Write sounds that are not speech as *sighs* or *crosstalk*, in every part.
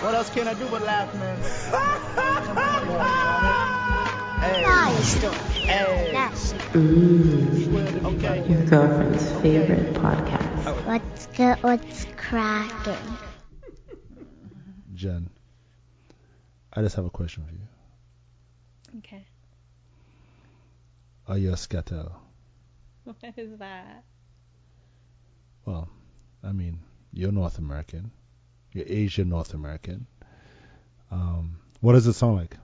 What else can I do but laugh, man? hey, Fire story. hey, That's okay. Your girlfriend's favorite podcast. what's good. What's cracking? Jen, I just have a question for you. Okay. Are you a scatter? What is that? Well, I mean, you're North American. You're Asian North American. Um, what does it sound like?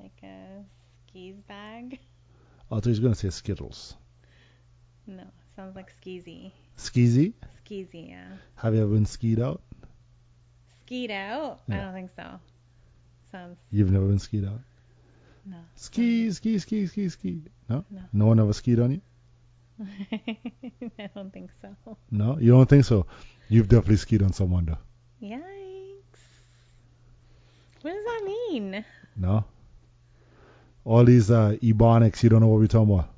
Like a skis bag? Thought you was gonna say Skittles. No, sounds like skeezy. Skeezy? Skeezy, yeah. Have you ever been skied out? Skied out? I don't think so. Sounds You've never been skied out? no. Ski, ski, ski, ski, ski. No? No. No one ever skied on you? *laughs* I don't think so. No? You don't think so? You've definitely skied on someone though. Yikes. What does that mean? No? All these uh, ebonics, you don't know what we're talking about.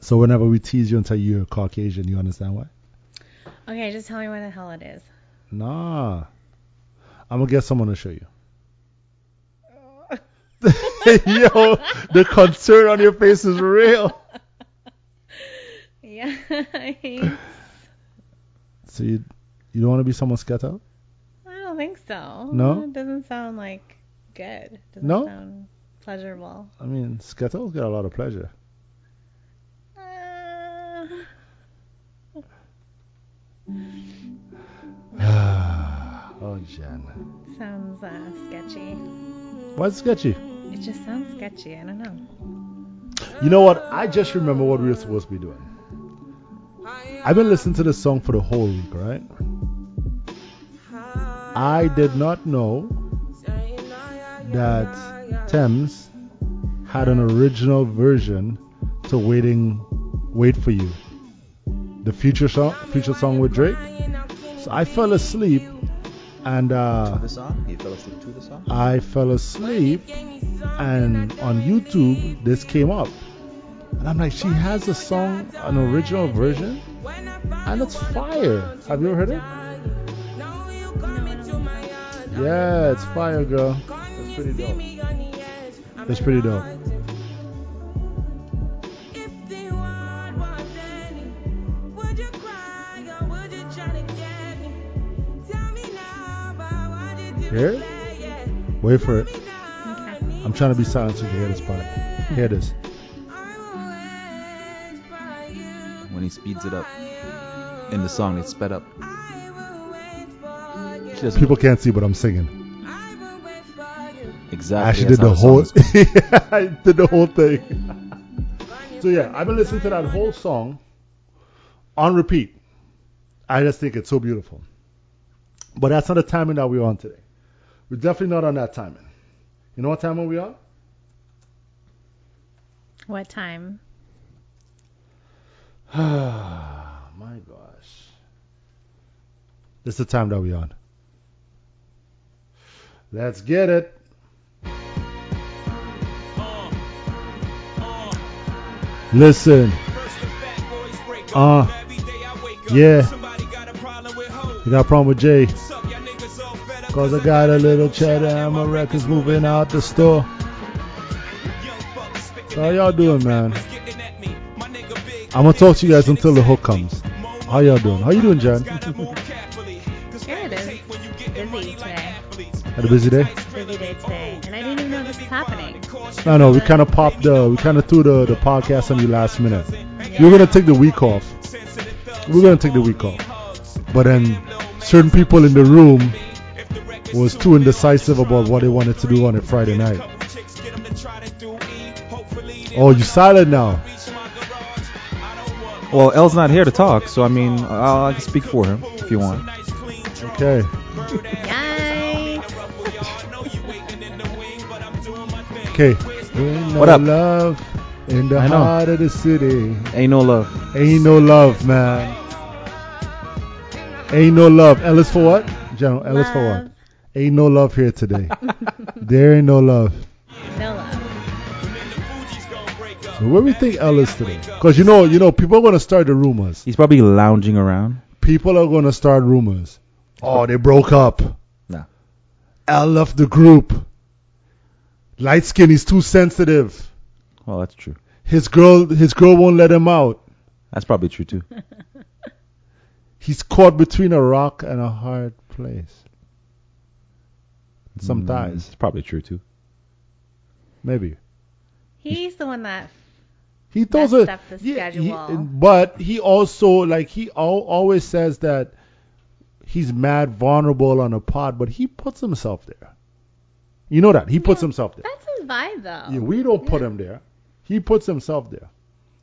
So whenever we tease you and tell you you're Caucasian, you understand why? Okay, just tell me what the hell it is. Nah. I'm gonna get someone to show you. *laughs* *laughs* Yo, the concern on your face is real. *laughs* Yikes. So you you don't want to be someone's scatter? I don't think so. No? It doesn't sound like good. It Doesn't No? sound pleasurable. I mean, scatters get a lot of pleasure. Uh, *sighs* oh, Jen. sounds uh, sketchy. What's sketchy? It just sounds sketchy. I don't know. You know what? I just remember what we were supposed to be doing. I've been listening to this song for the whole week, right? I did not know that Tems had an original version to Waiting Wait for You. The future song future song with Drake. So I fell asleep and uh, the song? You fell asleep to the song? I fell asleep and on YouTube this came up. And I'm like, she has a song, an original version, and it's fire. Have you ever heard it? Yeah, it's fire, girl. It's pretty dope. It's pretty dope. Hear it? Wait for it. I'm trying to be silent so you can hear this part. Hear this. He speeds it up. In the song, it's sped up. People can't see, what I'm singing. exactly. I actually did the whole. song. I *laughs* did the whole thing. *laughs* so yeah, I've been listening to that whole song on repeat. I just think it's so beautiful. But that's not the timing that we're on today. We're definitely not on that timing. You know what time are we on? What time? *sighs* My gosh. This is the time that we're on. Let's get it. Listen. Uh, yeah. You got a problem with Jay? Cause I got a little cheddar and my records moving out the store. How y'all doing, man? I'm gonna talk to you guys until the hook comes. How y'all doing? How you doing? Good. Busy today. Had a busy day? Busy day today. And I didn't even know this was happening. No, no, we kind of popped the, we kind of threw the, the podcast on you last minute. You were gonna take the week off. We are gonna take the week off, but then certain people in the room was too indecisive about what they wanted to do on a Friday night. Oh, you silent now? Well, L's not here to talk, so I mean, I'll, I can speak for him if you want. Okay. Yikes. Okay. No What up? Love in the I know. heart of the city. Ain't no love. Ain't no love, man. Ain't no love. Ellis for what? General, Ellis for what? Ain't no love here today. there ain't no love. So where we think Ellis today? Because you know, you know, people are gonna start the rumors. He's probably lounging around. People are gonna start rumors. Oh, they broke up. Nah. L left the group. Light skin, he's too sensitive. Well, that's true. His girl, his girl won't let him out. That's probably true too. *laughs* He's caught between a rock and a hard place. Some Mm, It's probably true too. maybe. He's the one that He throws a, up the yeah, he- but he also like he al- always says that he's mad vulnerable on a pod, but he puts himself there. You know that he puts Yeah, himself there. that's his vibe though. Yeah, we don't put him there. He puts himself there.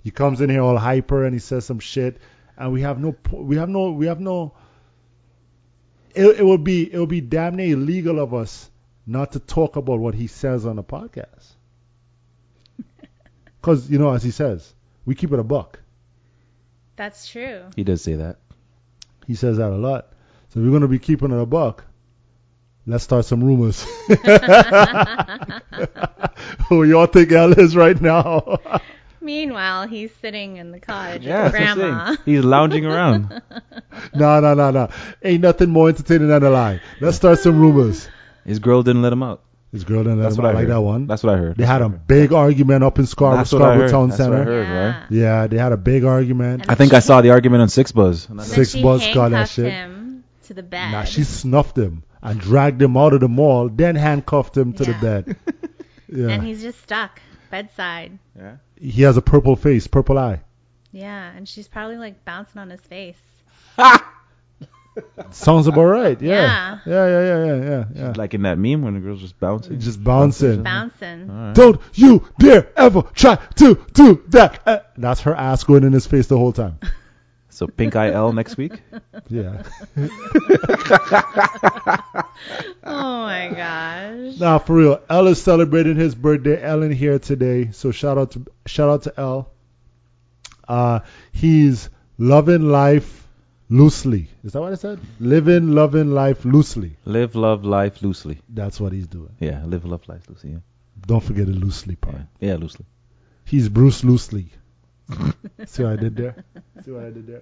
He comes in here all hyper and he says some shit, and we have no, we have no, we have no. It, it would be, it would be damn near illegal of us not to talk about what he says on the podcast. Because you know, as he says, we keep it a buck. That's true. He does say that. He says that a lot. So if we're gonna be keeping it a buck, let's start some rumors. *laughs* Who y'all think Al is right now? *laughs* Meanwhile, he's sitting in the cottage Yeah, with that's what I'm grandma. saying. He's lounging around. No, no, no, no. Ain't nothing more entertaining than a lie. Let's start some rumors. His girl didn't let him out. This girl didn't let That's him what I out like heard. that one. That's what I heard. they That's had a heard. big argument up in Scarborough, That's what I Scarborough heard. Town That's what I Center. heard, Yeah. right? Yeah, they had a big argument. And I think I saw the argument on 6ixBuzz. Then Six she Buzz called that handcuffed shit. him to the bed. Now she snuffed him and dragged him out of the mall, then handcuffed him to the Yeah. bed. *laughs* Yeah. And he's just stuck bedside. Yeah. he has a purple face, purple eye. Yeah, and she's probably like bouncing on his face. *laughs* Sounds about right. Yeah. Yeah. Yeah, yeah, yeah, yeah, yeah. yeah. Like in that meme when the girl's just bouncing. Just bouncing. Bouncing. All right. Don't you dare ever try to do that. Uh, that's her ass going in his face the whole time. So Pink Eye L next week. Yeah. *laughs* Oh my gosh. Nah, for real. L is celebrating his birthday. Ellen here today, so shout out to shout out to L. Uh, he's loving life loosely. Is that what I said? Living, loving life loosely. Live, love, life loosely. That's what he's doing. Yeah, live, love, life loosely. Yeah. Don't forget the loosely part. Yeah, yeah loosely. He's Bruce Loosely. *laughs* See what I did there? See what I did there?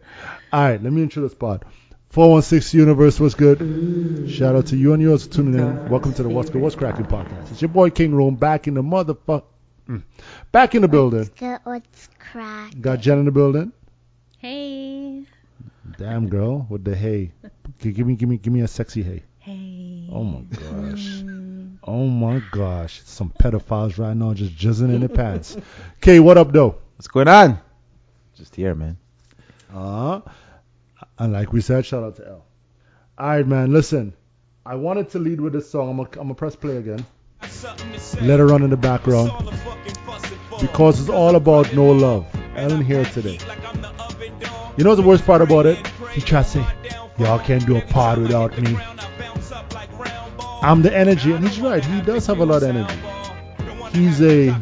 All right, let me introduce this pod. 416 Universe, what's good? Shout out to you and yours for tuning in. Welcome to the What's Good, What's Cracking podcast. It's your boy King Rome back in the motherfuck. mm, Back in the building. What's Good, what's crack? Got Jen in the building. Hey. Damn girl with the hey. G- Give me, give me, give me a sexy hay. Hey. Oh my gosh. Mm. Oh my gosh. Some pedophiles right now just jizzing in their pants. Okay, what up though? What's going on? Just here, man. Uh, and like we said, shout out to L. All right, man. Listen, I wanted to lead with this song. I'm gonna I'm gonna press play again. Let it run in the background because it's all about no love. Ellen here today. You know the worst part about it? He tries to say, "Y'all can't do a pod without me." I'm the energy, and he's right. He does have a lot of energy. He's a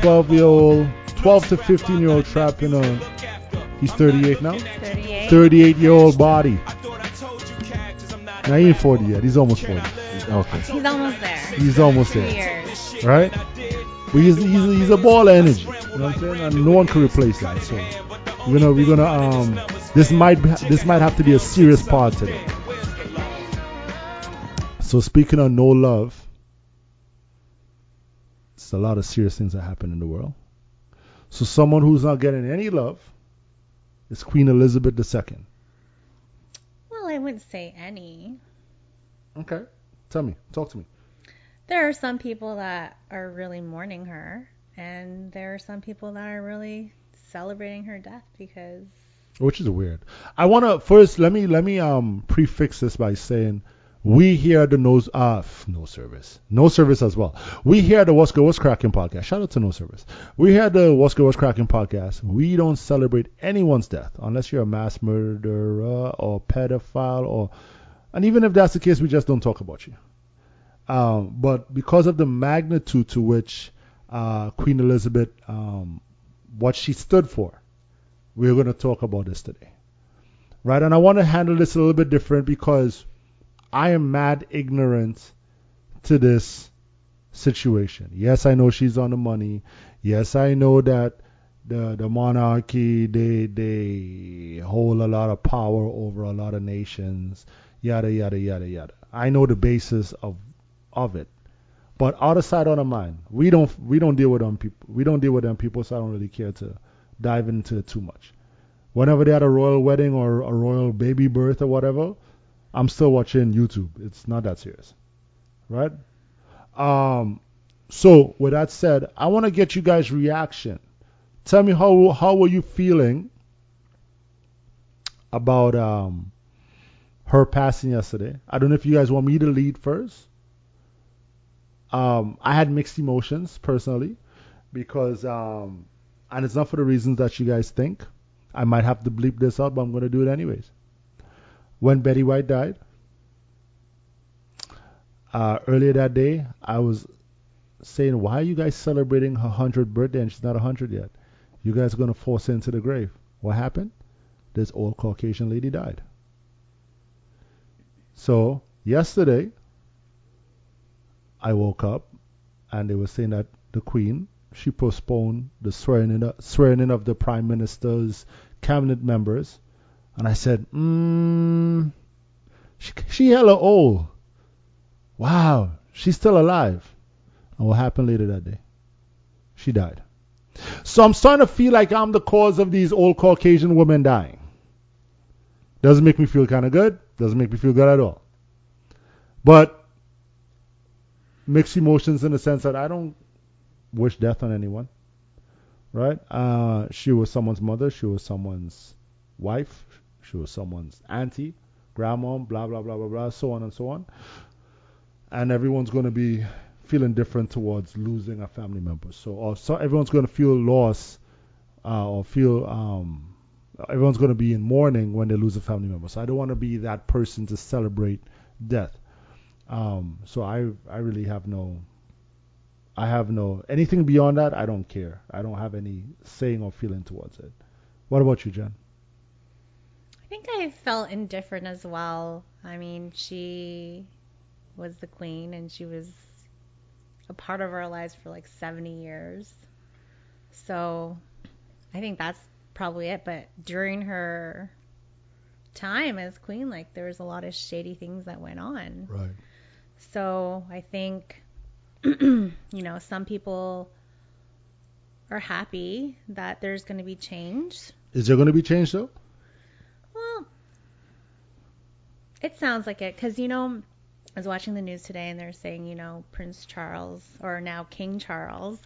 12 year old, 12 to 15 year old trap in a. He's 38 now. 38. 38 year old body. Now he ain't 40 yet. He's almost 40. Okay. He's almost there. He's almost there, years. right? But he's, he's, he's a ball of energy. You know what I'm saying? And no one can replace that. So we're gonna we're gonna um this might this might have to be a serious part today. So speaking of no love, it's a lot of serious things that happen in the world. So someone who's not getting any love is Queen Elizabeth II. Well, I wouldn't say any. Okay. Tell me. Talk to me. There are some people that are really mourning her, and there are some people that are really celebrating her death because Which is weird. I wanna first let me let me um prefix this by saying we here at the no uh no service. No service as well. We here at the What's Good What's Cracking podcast. Shout out to No Service. We here at the What's Good What's Cracking podcast. We don't celebrate anyone's death unless you're a mass murderer or pedophile or and even if that's the case, we just don't talk about you. Um, but because of the magnitude to which uh, Queen Elizabeth, um, what she stood for, we're going to talk about this today. Right? And I want to handle this a little bit different because I am mad ignorant to this situation. Yes, I know she's on the money. Yes, I know that the the monarchy they they hold a lot of power over a lot of nations. yada yada yada yada. I know the basis of of it. But other side on the mind, we don't we don't deal with them people. We don't deal with them people, so I don't really care to dive into it too much. Whenever they had a royal wedding or a royal baby birth or whatever, I'm still watching YouTube. It's not that serious, right? Um, so with that said, I want to get you guys' reaction. Tell me how how were you feeling about um her passing yesterday? I don't know if you guys want me to lead first. Um, I had mixed emotions personally because um, and it's not for the reasons that you guys think. I might have to bleep this out, but I'm going to do it anyways. When Betty White died, uh, earlier that day, I was saying, why are you guys celebrating her 100th birthday and she's not 100 yet? You guys are going to force her into the grave. What happened? This old Caucasian lady died. So, yesterday, I woke up and they were saying that the Queen, she postponed the swearing in, uh, swearing in of the Prime Minister's cabinet members. And I said, mmm, she, she hella old. Wow, she's still alive. And what happened later that day? She died. So I'm starting to feel like I'm the cause of these old Caucasian women dying. Doesn't make me feel kind of good. Doesn't make me feel good at all. But mixed emotions in the sense that I don't wish death on anyone. Right? Uh, she was someone's mother. She was someone's wife. She was someone's auntie, grandma, blah, blah, blah, blah, blah, so on and so on. And everyone's going to be feeling different towards losing a family member. So, or so everyone's going to feel loss uh, or feel um, everyone's going to be in mourning when they lose a family member. So I don't want to be that person to celebrate death. Um, so I I really have no I have no anything beyond that. I don't care. I don't have any saying or feeling towards it. What about you, Jen? I think I felt indifferent as well. I mean, she was the queen and she was a part of our lives for like 70 years. So I think that's probably it. But during her time as queen, like there was a lot of shady things that went on. Right. So I think, *clears throat* you know, some people are happy that there's going to be change. Is there going to be change though? Well, it sounds like it because, you know, I was watching the news today and they're saying, you know, Prince Charles or now King Charles,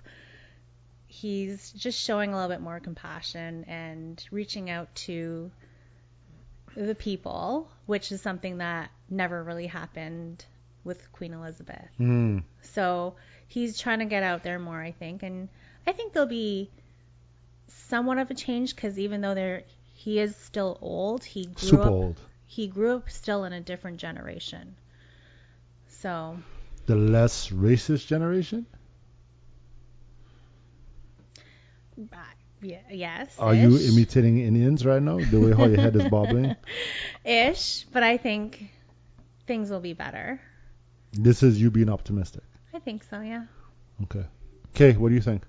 he's just showing a little bit more compassion and reaching out to the people, which is something that never really happened with Queen Elizabeth. Mm. So he's trying to get out there more, I think, and I think there'll be somewhat of a change because even though there he is still old, he grew Super up old. he grew up still in a different generation. So The less racist generation? uh, yeah, yes. Are you imitating Indians right now? The way how your head is *laughs* bobbling? ish, but I think things will be better. This is you being optimistic. I think so, yeah. Okay. Okay, what do you think?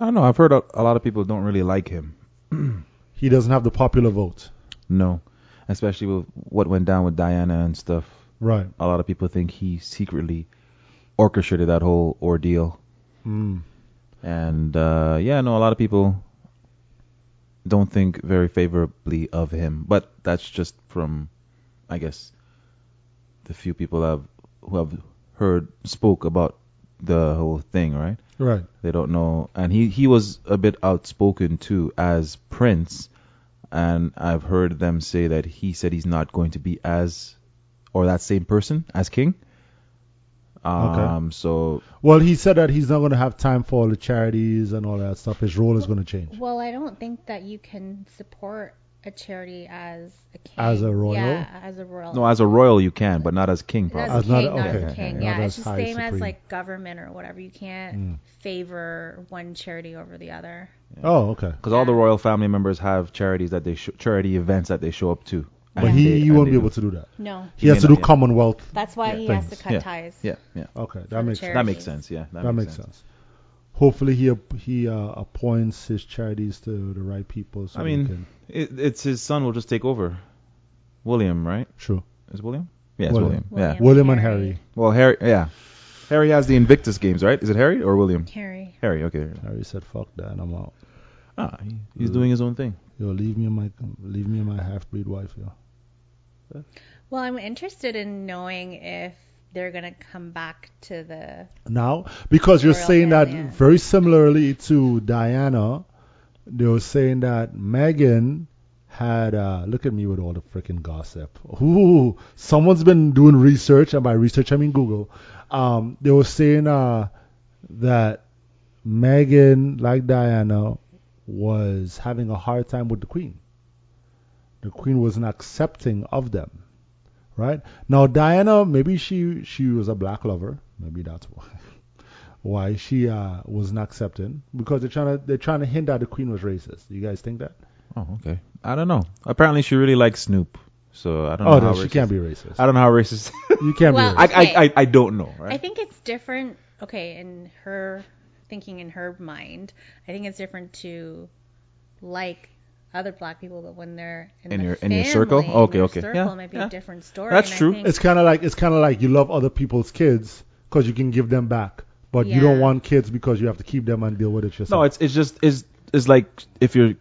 I don't know. I've heard a, a lot of people don't really like him. *clears throat* He doesn't have the popular vote. No, especially with what went down with Diana and stuff. Right. A lot of people think he secretly orchestrated that whole ordeal. Mm. And uh, yeah, no, a lot of people don't think very favorably of him. But that's just from, I guess, the few people have who have heard spoke about the whole thing, right? Right. They don't know, and he he was a bit outspoken too as Prince, and I've heard them say that he said he's not going to be as or that same person as King. Um, so Well, he said that he's not going to have time for all the charities and all that stuff. His role is going to change. Well, I don't think that you can support a charity as a king. As a royal? Yeah, as a royal. no, as a royal you can, but not as King. Probably. a As king, not okay, as a king. not Yeah, as it's the high same as like government or whatever. You can't Mm. favor one charity over the other. Oh, okay. Because all the royal family members have charities that they sh- charity events that they show up to. But And he, they- he won't be able to do that. No, He has to do not. Commonwealth. that's why Yeah, he has to cut Yeah, ties. Yeah, yeah, Okay, that makes sense. that makes sense. Yeah, that, That makes, makes sense. Hopefully he he uh, appoints his charities to the right people. So I mean, can, It, it's his son will just take over. William, right? true. Is William? Yeah, it's William. William. Yeah. William and Harry. Well, Harry. Yeah. Harry has the Invictus games, right? Is it Harry or William? Harry. Harry. Okay. Harry said, "Fuck that, I'm out." Ah, he, he's doing his own thing. Yo, leave me and my leave me and my half breed wife, yo. Well, I'm interested in knowing if they're gonna come back to the. Now, because you're saying that family, very similarly to Diana, they were saying that Meghan had uh look at me with all the freaking gossip. Ooh, someone's been doing research, and by research I mean Google. Um, they were saying uh that Meghan, like Diana, was having a hard time with the Queen. The Queen wasn't accepting of them. Right? Now Diana, maybe she she was a black lover. Maybe that's why *laughs* why she uh, was not accepting because they're trying to they're trying to hint that the queen was racist. You guys think that? Oh, okay. I don't know. Apparently, she really likes Snoop. So I don't know Oh, no, she racist- can't be racist. I don't know how racist. *laughs* You can't Well, be I, racist. Okay. I, I, I don't know. Right? I think it's different. Okay, in her thinking, in her mind, I think it's different to like other black people, but when they're in, In the your- in your circle? family, Okay, their okay. circle Yeah, might be yeah. a different story. That's and true. think- It's kind of like it's kind of like you love other people's kids because you can give them back, but you don't want kids because you have to keep them and deal with it yourself. No, it's it's just it's it's like if you're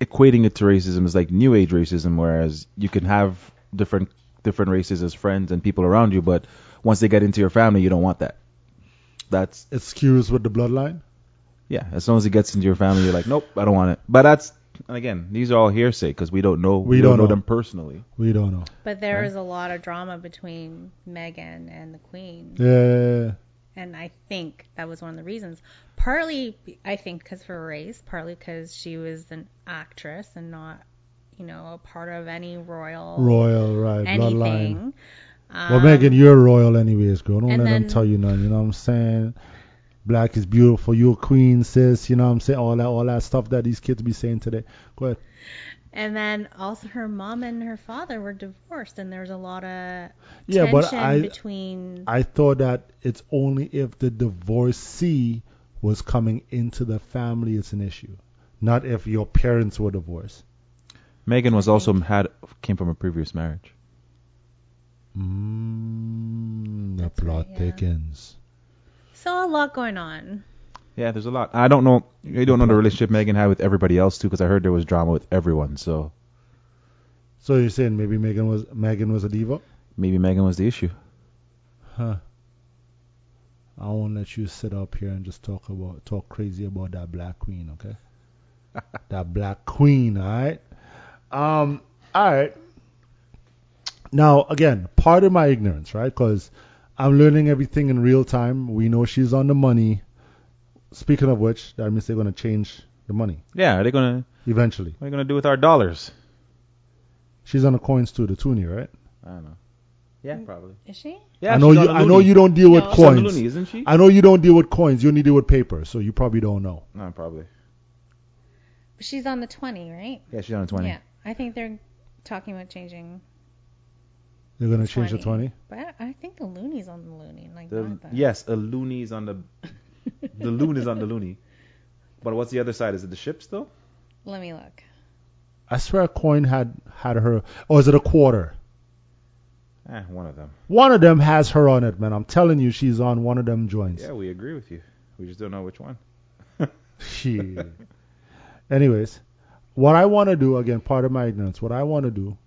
equating it to racism, it's like new age racism, whereas you can have different different races as friends and people around you, but once they get into your family, you don't want that. That's it skews with the bloodline. yeah. As soon as it gets into your family, you're like, nope, I don't want it. But that's and again, these are all hearsay because we don't know We we, don't, don't know know. them personally. We don't know. But there Right. is a lot of drama between Meghan and the Queen, Yeah, and I think that was one of the reasons. Partly, I think, because of her race. Partly because she was an actress and not, you know, a part of any royal royal right bloodline. anything. Well, Um, Meghan, you're royal anyways, girl. Don't and let them tell you nothing. You know what I'm saying? Black is beautiful. You're a queen, sis. You know what I'm saying? All that, all that stuff that these kids be saying today. Go ahead. And then also her mom and her father were divorced, and there's a lot of Yeah, tension but I, between. I thought that it's only if the divorcee was coming into the family it's an issue, not if your parents were divorced. Meghan was also had came from a previous marriage. Mm, the That's plot right, yeah. thickens. So a lot going on. Yeah, there's a lot. I don't know. I don't know the relationship Meghan had with everybody else too, because I heard there was drama with everyone. So So you're saying maybe Meghan was Meghan was a diva? maybe Meghan was the issue. Huh. I won't let you sit up here and just talk about talk crazy about that black queen, okay? *laughs* that black queen, all right? Um, all right. Now, again, part of my ignorance, right? Because I'm learning everything in real time. We know she's on the money. Speaking of which, that means they're going to change the money Yeah, are they gonna eventually. what are they gonna do with our dollars? She's on the coins too, the toonie, right? I don't know. Yeah, probably. Is she? Yeah, I know she's you. the I know loonie. you don't deal with No. She's on the coins. loonie, isn't she? I know you don't deal with coins. You only deal with paper, so you probably don't know. No, probably. She's on the 20, right? Yeah, she's on the twenty. Yeah. I think they're talking about changing. They're gonna change the twenty. But I, I think the loonie's on the loonie. Like The, not the, yes, a loonie is on the the loon is on the loonie. But what's the other side? Is it the ship still? Let me look. I swear a coin had had her, or is it a quarter? Eh, one of them. One of them has her on it, man. I'm telling you, she's on one of them joints. Yeah, we agree with you. We just don't know which one. *laughs* *laughs* Shit. Anyways, what I want to do, again, part of my ignorance, what I want to do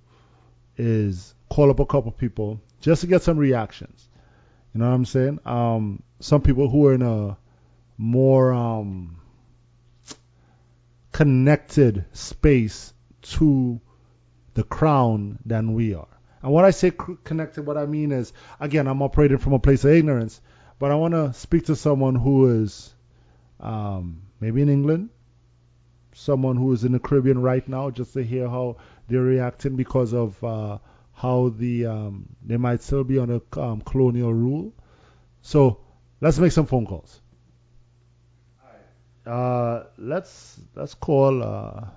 is call up a couple people just to get some reactions. You know what I'm saying? Um, some people who are in a more um, connected space to the crown than we are. And when I say connected, what I mean is, again, I'm operating from a place of ignorance, but I want to speak to someone who is um, maybe in England, someone who is in the Caribbean right now, just to hear how they're reacting because of uh, how the um, they might still be under um, colonial rule. So let's make some phone calls. Uh, let's let's call. Uh,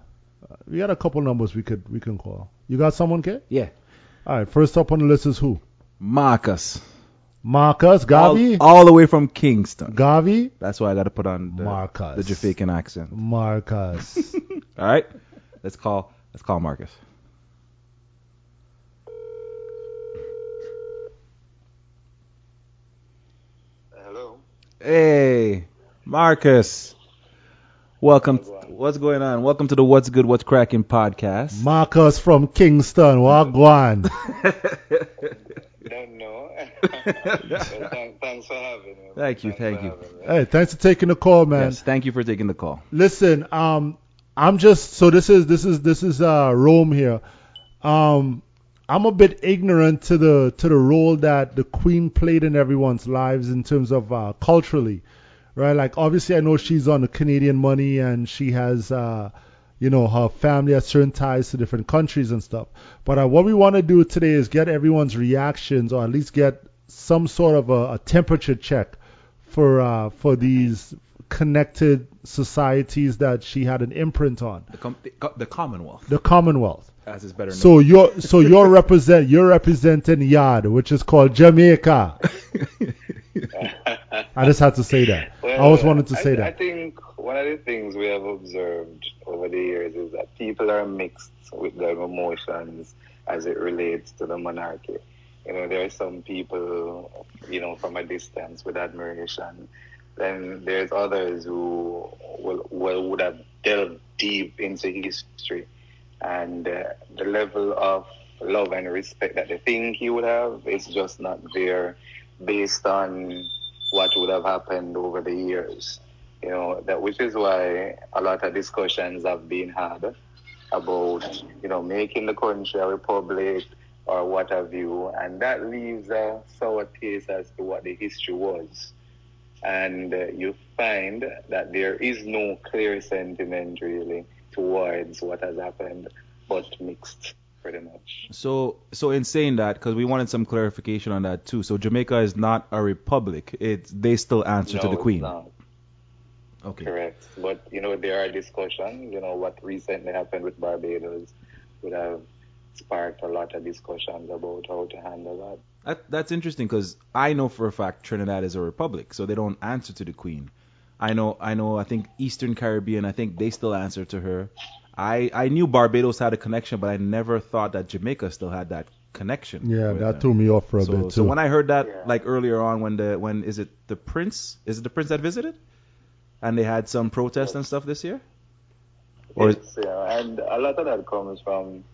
we got a couple numbers we could we can call. You got someone, kid? Yeah. All right. First up on the list is who? Marcus. Marcus Garvey. All, all the way from Kingston. Garvey. That's why I got to put on the, Marcus. the Jamaican accent. Marcus. *laughs* All right. Let's call let's call Marcus. Hey, Marcus. Welcome. What's going on? Welcome to the What's Good, What's Cracking podcast. Marcus from Kingston, Wagwan. *laughs* Don't know. *laughs* thanks, thanks for having me. Thank you, Thanks thank you. me. hey, thanks for taking the call, man. Yes, thank you for taking the call. Listen, um, I'm just so this is this is this is uh Rome here. Um, I'm a bit ignorant to the to the role that the Queen played in everyone's lives in terms of uh, culturally, right? Like obviously I know she's on the Canadian money and she has uh, you know her family has certain ties to different countries and stuff. But uh, what we want to do today is get everyone's reactions or at least get some sort of a, a temperature check for uh, for these connected societies that she had an imprint on. The, com- the, the Commonwealth, The Commonwealth. As is better known. So you're so you're represent you're representing Yard, which is called Jamaica. *laughs* I just had to say that. I always wanted to I, say that. I think one of the things we have observed over the years is that people are mixed with their emotions as it relates to the monarchy. You know, there are some people, you know, from a distance with admiration. Then there's others who will, will would have delved deep into history and uh, the level of love and respect that they think he would have is just not there based on what would have happened over the years. You know, that which is why a lot of discussions have been had about, you know, making the country a republic or what have you, and that leaves a sour taste as to what the history was. And uh, you find that there is no clear sentiment really towards what has happened, but mixed pretty much. So, so in saying that, because we wanted some clarification on that too. So Jamaica is not a republic. It's they still answer to No, the it's Queen. not. Okay. Correct. But, you know, there are discussions, you know, what recently happened with Barbados would have sparked a lot of discussions about how to handle that. That, that's interesting because I know for a fact Trinidad is a republic, so they don't answer to the Queen. I know, I know. I think Eastern Caribbean. I think they still answer to her. I I knew Barbados had a connection, but I never thought that Jamaica still had that connection. Yeah, that them. threw me off for a so, bit so too. when I heard that, Yeah. like earlier on, when the when is it the prince? Is it the prince that visited? And they had some protests and stuff this year. Or Yes, yeah, and a lot of that comes from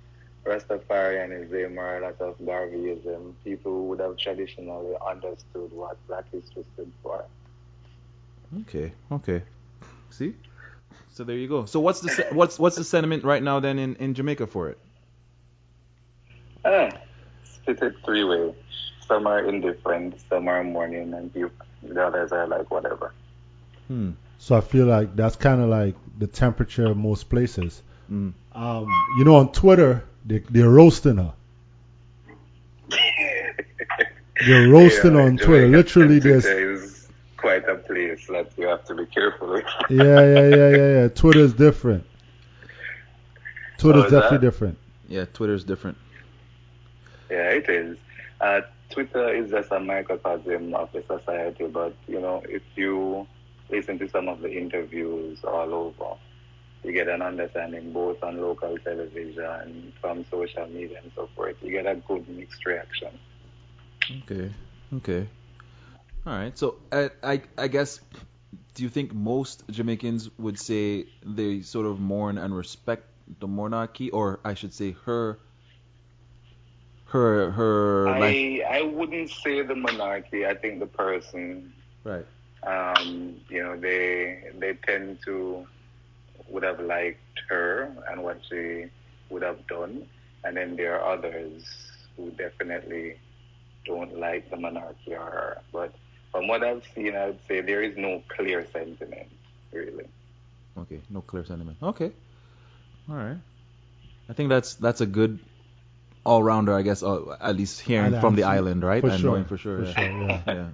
Rastafarianism or a lot of Garveyism. People would have traditionally understood what Black history stood for. Okay, okay. See? So there you go. So what's the se- what's what's the sentiment right now then in, in Jamaica for it? Ah, split it three way. Some are indifferent, some are mourning, and you, the others are like whatever. Hmm. So I feel like that's kind of like the temperature of most places. Mm. Um, you know, on Twitter, they, they're roasting her. *laughs* They're roasting Yeah, on Twitter. Literally, *laughs* there's is quite a place that you have to be careful with. *laughs* yeah, yeah, yeah, yeah, yeah. Twitter's different. Twitter's is definitely that? different. Yeah, Twitter's different. Yeah, it is. Uh, Twitter is just a microcosm of the society, but you know, if you listen to some of the interviews all over, you get an understanding both on local television, from social media, and so forth. You get a good mixed reaction. Okay. Okay. All right. So I, I I guess do you think most Jamaicans would say they sort of mourn and respect the monarchy, or I should say her her her life? I I wouldn't say the monarchy. I think the person Right. um, you know, they they tend to would have liked her and what she would have done, and then there are others who definitely don't like the monarchy or her. But from what I've seen, I would say there is no clear sentiment, really. Okay. No clear sentiment. Okay. All right. I think that's that's a good all rounder, I guess. Uh, at least hearing I'd from the island, right? for and sure, knowing for sure. for yeah. sure, yeah. *laughs* yeah.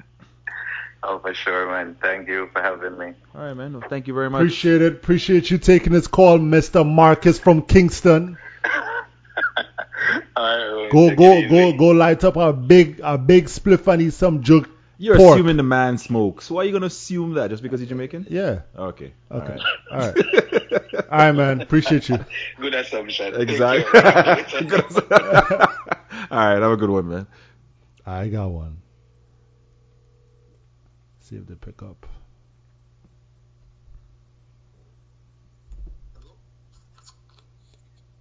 Oh, for sure, man. Thank you for having me. All right, man. Well, thank you very much. Appreciate it. Appreciate you taking this call, Mr. Marcus from Kingston. *laughs* All right, Go, go, go, go! Light up a big, a big spliff and eat some jug. You're pork. assuming the man smokes. Why are you gonna assume that just because he's Jamaican? Yeah. Okay. Okay. All All right. All right, man. Appreciate you. *laughs* Good assumption. Take Exactly. care. Good assumption. All right. Have a good one, man. I got one. see if they pick up.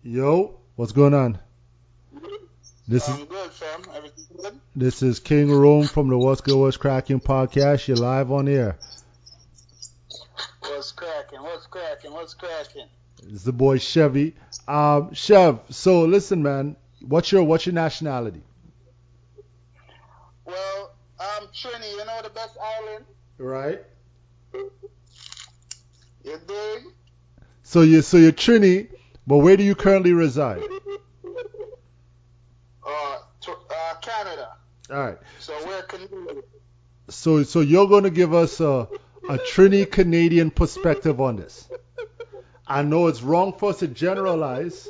Yo, what's going on? This is this is King Rome from the What's Good What's Cracking podcast. You're live on air. What's cracking? What's cracking? What's cracking? It's the boy Chevy. Um, Chev. So listen, man. What's your what's your nationality? Well, I'm Trini. You know the best island? Right. You dig? So you so you're Trini, but where do you currently reside? Uh, t- uh, Canada. All right. So we're Canadian. So so you're going to give us a a Trini Canadian perspective on this. I know it's wrong for us to generalize.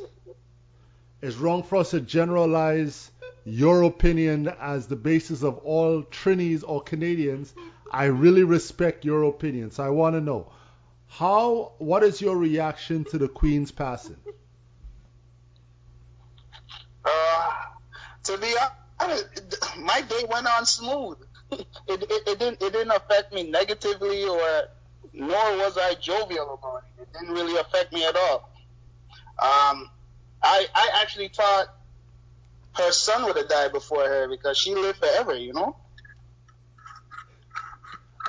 It's wrong for us to generalize your opinion as the basis of all Trinis or Canadians. I really respect your opinion. So I want to know how what is your reaction to the Queen's passing? Uh, to be honest, *sighs* my day went on smooth. *laughs* It, it, it didn't it didn't affect me negatively or nor was I jovial about it. It didn't really affect me at all. Um, I I actually thought her son would have died before her because she lived forever, you know.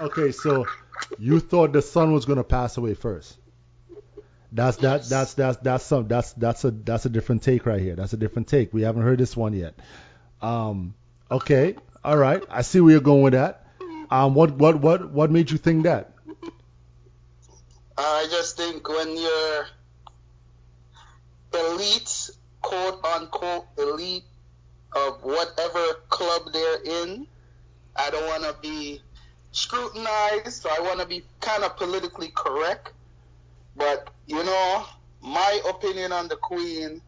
Okay, so you thought the son was gonna pass away first. That's that that's that's that's some that's that's a that's a different take right here. That's a different take. We haven't heard this one yet. Um okay, all right. I see where you're going with that. Um what what what what made you think that? I just think when you're elite, quote unquote elite of whatever club they're in, I don't want to be scrutinized, so I want to be kind of politically correct. But, you know, my opinion on the Queen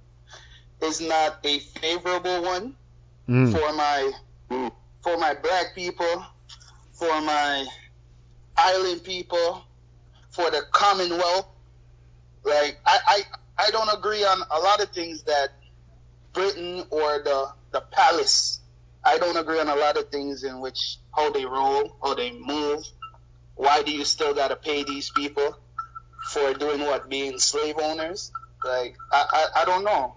is not a favorable one Mm. for my for my black people, for my island people, for the Commonwealth. Like I, I, I don't agree on a lot of things that Britain or the the palace. I don't agree on a lot of things in which how they roll, how they move. Why do you still gotta pay these people for doing what? Being slave owners? Like I, I, I don't know.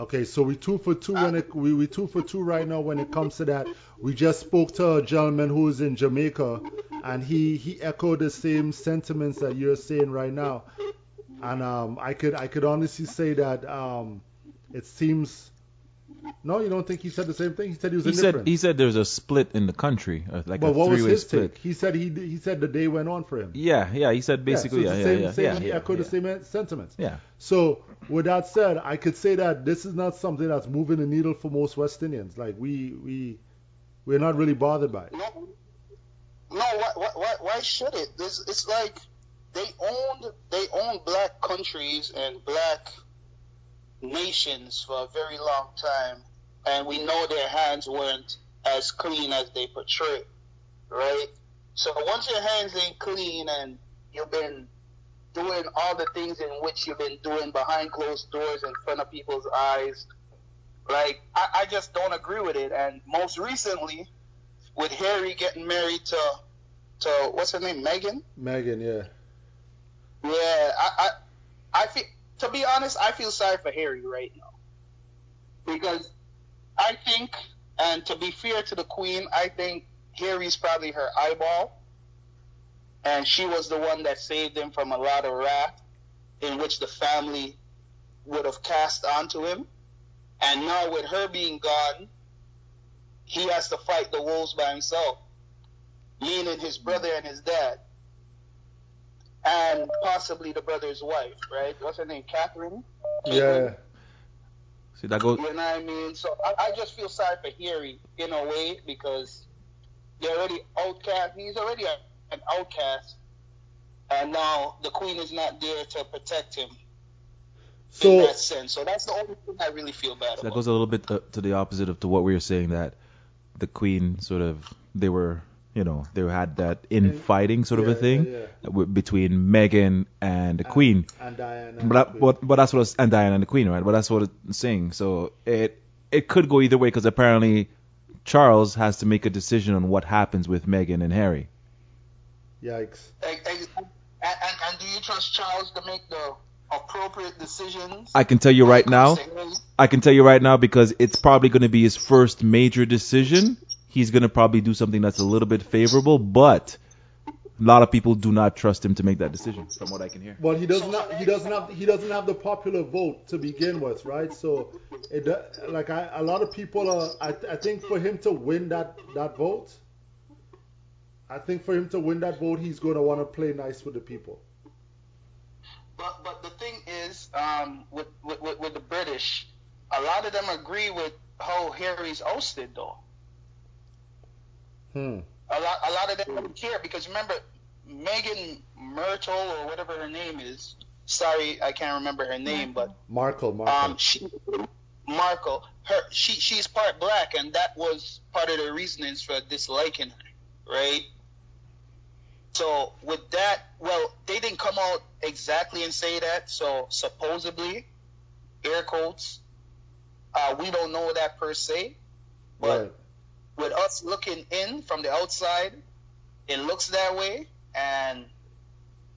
Okay, so we two for two when it we, we two for two right now when it comes to that. We just spoke to a gentleman who is in Jamaica and he he echoed the same sentiments that you're saying right now. And um I could I could honestly say that um it seems no, you don't think he said the same thing? He said he was He indifferent. said he said there's a split in the country, uh, like but a what was three-way his split. take? He said he he said the day went on for him. Yeah, yeah. He said basically, yeah, yeah, so yeah, it's the yeah, same, same yeah, he yeah, echoed yeah. the same sentiments. Yeah. So with that said, I could say that this is not something that's moving the needle for most West Indians. Like we we we're not really bothered by it. No, no. Why, why, why, why should it? This, it's like they owned they owned black countries and black nations for a very long time, and we know their hands weren't as clean as they portray, right? So once your hands ain't clean and you've been doing all the things in which you've been doing behind closed doors in front of people's eyes, like I, I just don't agree with it. And most recently, with Harry getting married to to what's her name, Meghan. Meghan, yeah. Yeah, I, I I feel to be honest, I feel sorry for Harry right now. Because I think, and to be fair to the Queen, I think Harry's probably her eyeball, and she was the one that saved him from a lot of wrath, in which the family would have cast onto him, and now with her being gone, he has to fight the wolves by himself, meaning his brother and his dad and possibly the brother's wife, right? What's her name? Catherine? Yeah. See that goes. You know what I mean? So I, I just feel sorry for Harry in a way because they're already outcast. He's already a, an outcast. And now the queen is not there to protect him in So that sense. So that's the only thing I really feel bad So that about. goes a little bit uh, to the opposite of to what we were saying that the queen sort of they were you know they had that infighting sort of yeah, a thing yeah, w- between Meghan and the queen. and Diana. and But, that, Queen. but but that's what it's, and Diana and the Queen, right? But that's what it's saying. So it it could go either way because apparently Charles has to make a decision on what happens with Meghan and Harry. Yikes. And, and, and, and do you trust Charles to make the appropriate decisions? I can tell you right now. I can tell you right now because it's probably going to be his first major decision. He's going to probably do something that's a little bit favorable, but a lot of people do not trust him to make that decision, from what I can hear. Well, he doesn't have, he doesn't have he doesn't have the popular vote to begin with, right? So, it do- like I, a lot of people are. I, I think for him to win that that vote, I think for him to win that vote, he's going to want to play nice with the people. But but the thing is, um, with, with, with, with the British, a lot of them agree with how Harry's ousted, though. Hmm. A lot a lot of them don't care because remember, Meghan Myrtle or whatever her name is. Sorry, I can't remember her name, but Markle, Markle. um, she Markle, her she she's part black, and that was part of the reasonings for disliking her, right? So with that, well, they didn't come out exactly and say that. So supposedly, air quotes, uh, we don't know that per se, but right. With us looking in from the outside, it looks that way. And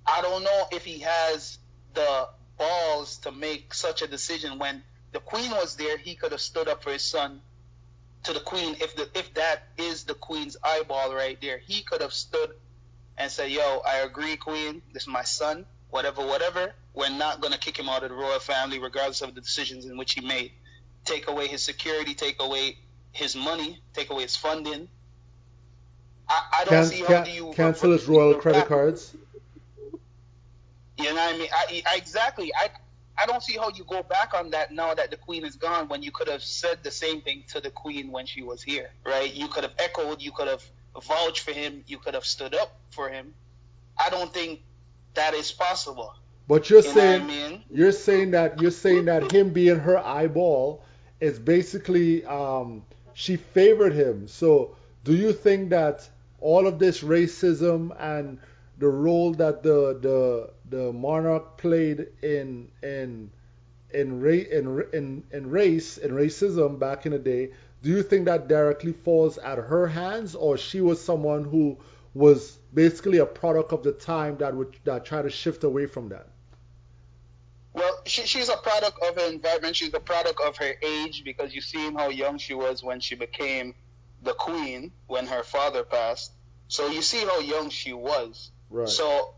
I don't know if he has the balls to make such a decision when the queen was there. He could have stood up for his son to the queen. If the if that is the queen's eyeball right there, he could have stood and said, "Yo, I agree, queen. This is my son. Whatever, whatever. We're not gonna kick him out of the royal family, regardless of the decisions in which he made. Take away his security. Take away his money. Take away his funding. I, I don't Can, see how can, do you cancel his royal credit cards. You know what I mean? I, I exactly. I I don't see how you go back on that now that the queen is gone when you could have said the same thing to the queen when she was here, right? You could have echoed, you could have vouched for him, you could have stood up for him. I don't think that is possible. But you're You what I saying mean? you're saying that you're saying that him being her eyeball is basically um, she favored him. So do you think that all of this racism and the role that the the the monarch played in in in, ra- in, in in race in racism back in the day, do you think that directly falls at her hands, or she was someone who was basically a product of the time that would that tried to shift away from that? Well, she, she's a product of her environment. She's a product of her age because you've seen how young she was when she became the queen when her father passed. So you see how young she was. Right. So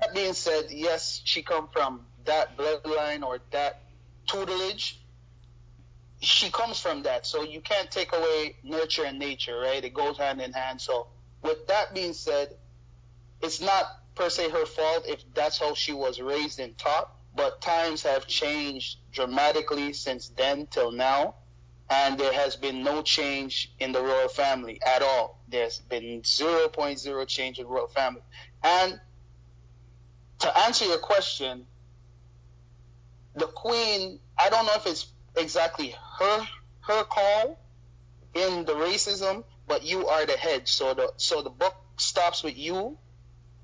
that being said, yes, she come from that bloodline or that tutelage. She comes from that, so you can't take away nurture and nature, right? It goes hand in hand. So with that being said, it's not per se her fault if that's how she was raised and taught, but times have changed dramatically since then till now, and there has been no change in the royal family at all. There's been 0.0 change in royal family. And to answer your question, the queen, I don't know if it's exactly her her call in the racism, but you are the head. So the so the book stops with you.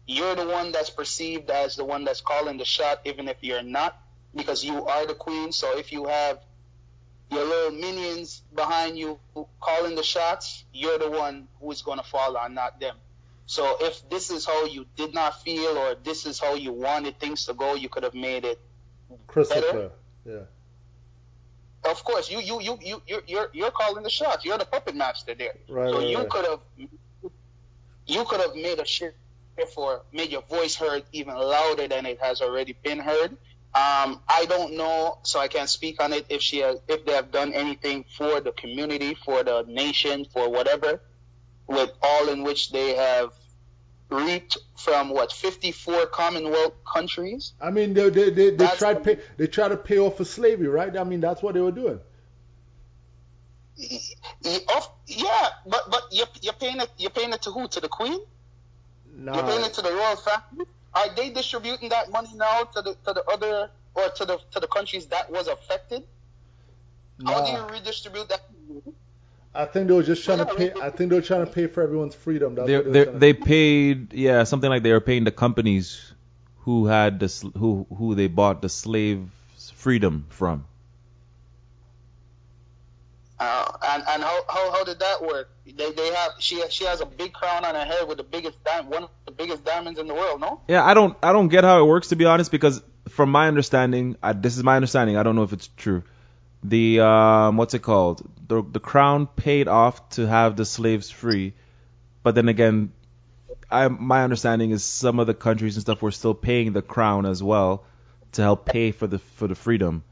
You're the one that's perceived as the one that's calling the shot, even if you're not, because you are the queen. So if you have your little minions behind you calling the shots, you're the one who is going to fall on, not them. So if this is how you did not feel, or this is how you wanted things to go, you could have made it Crystal Better? clear. Yeah. of course, you you you you you're you're, you're calling the shots. You're the puppet master there. Right, so right, you right. could have you could have made a shift or made your voice heard even louder than it has already been heard. Um, I don't know, so I can't speak on it if she has, if they have done anything for the community, for the nation, for whatever, with all in which they have reaped from what 54 Commonwealth countries. I mean, they they they, they tried pay they tried to pay off for slavery, right? I mean, that's what they were doing. Y- y- of- Yeah, but but you're, you're paying it you're paying it to who? To the Queen? You're paying it to the royal family. Are they distributing that money now to the to the other or to the to the countries that was affected? How do you redistribute that? I think they were just trying to pay. I think they were trying to pay for everyone's freedom. That's They what they, they were trying to they paid yeah something like they were paying the companies who had the who who they bought the slave freedom from. Uh, and and how, how how did that work? They they have she she has a big crown on her head with the biggest diamond, one of the biggest diamonds in the world. No. Yeah, I don't I don't get how it works to be honest because from my understanding, I, this is my understanding. I don't know if it's true. The um, what's it called? The the crown paid off to have the slaves free, but then again, I my understanding is some of the countries and stuff were still paying the crown as well to help pay for the for the freedom.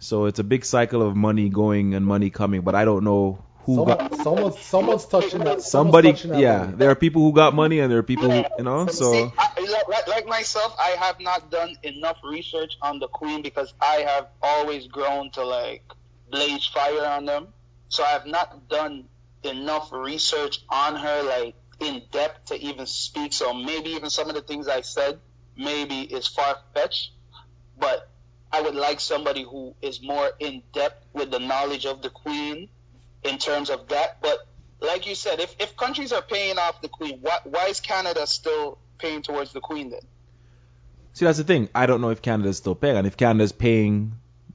So it's a big cycle of money going and money coming, but I don't know who got Someone, someone, someone's touching that. someone's somebody. touching that Yeah, money. there are people who got money and there are people who you know. See, So I, like- like, like myself, I have not done enough research on the queen because I have always grown to like blaze fire on them. So I have not done enough research on her, like in depth, to even speak. So maybe even some of the things I said maybe is far fetched, but I would like somebody who is more in depth with the knowledge of the queen in terms of that. But like you said, if, if countries are paying off the queen, why, why is Canada still paying towards the queen then? See, that's the thing. I don't know if Canada's still paying. And if Canada's paying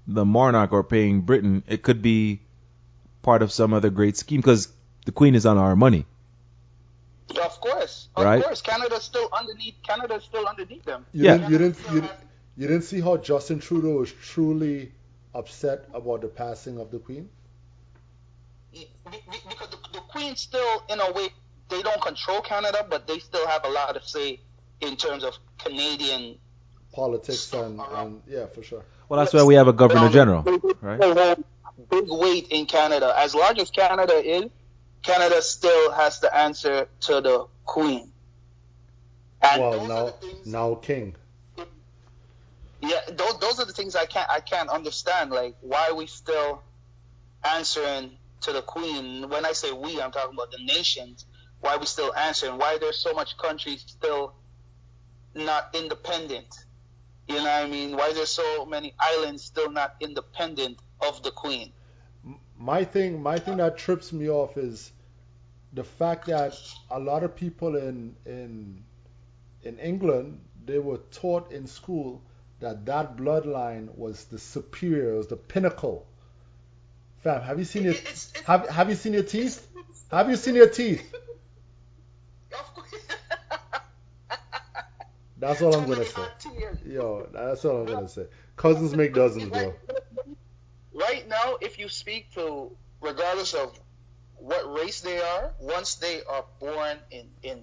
the monarch or paying Britain, it could be part of some other great scheme because the Queen is on our money. Of course, of Right. course, Canada's still underneath. Canada's still underneath them. You Yeah. didn't, you didn't, you, didn't- you didn't see how Justin Trudeau was truly upset about the passing of the Queen. Be- be- Because the, the queen still, in a way, they don't control Canada, but they still have a lot of say in terms of Canadian. Politics and, and yeah, for sure. Well, that's why we have a Governor General, right? right? Big weight in Canada. As large as Canada is, Canada still has to answer to the queen. And Well, now, things- now King. Yeah, those those are the things I can't I can't understand. Like why we still answering to the queen. When I say we, I'm talking about the nations. Why we still answering? Why there's so much countries still not independent? You know what I mean? Why there's so many islands still not independent of the queen? My thing, my thing that trips me off is the fact that a lot of people in in in England they were taught in school that that bloodline was the superior, it was the pinnacle. Fam, have you seen your It's- it's- have have you seen your teeth? Have you seen your teeth? *laughs* That's all I'm gonna say. Yo, that's all I'm gonna say. Cousins make dozens, bro. Right now, if you speak to, regardless of what race they are, once they are born in in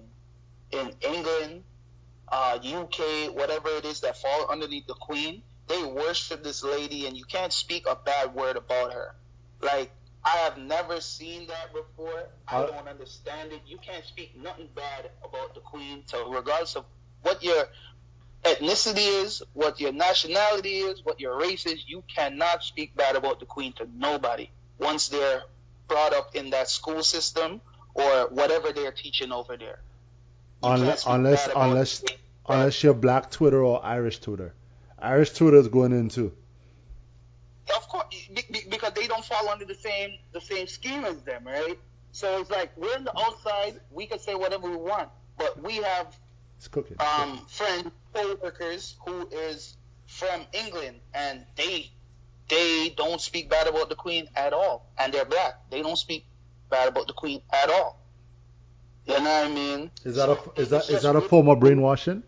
in England, uh, UK, whatever it is that fall underneath the Queen, they worship this lady, and you can't speak a bad word about her. Like I have never seen that before. I don't understand it. You can't speak nothing bad about the Queen. So regardless of what your ethnicity is, what your nationality is, what your race is, you cannot speak bad about the Queen to nobody once they're brought up in that school system or whatever they're teaching over there. Unless unless unless unless you're black Twitter or Irish Twitter. Irish Twitter is going in too. Of course, be- be- because they don't fall under the same the same scheme as them, right? So it's like we're on the outside. We can say whatever we want, but we have It's cooking. um, friend co-workers who is from England, and they they don't speak bad about the Queen at all, and they're black. They don't speak bad about the Queen at all. You know what I mean? Is that a is that is that a form of brainwashing?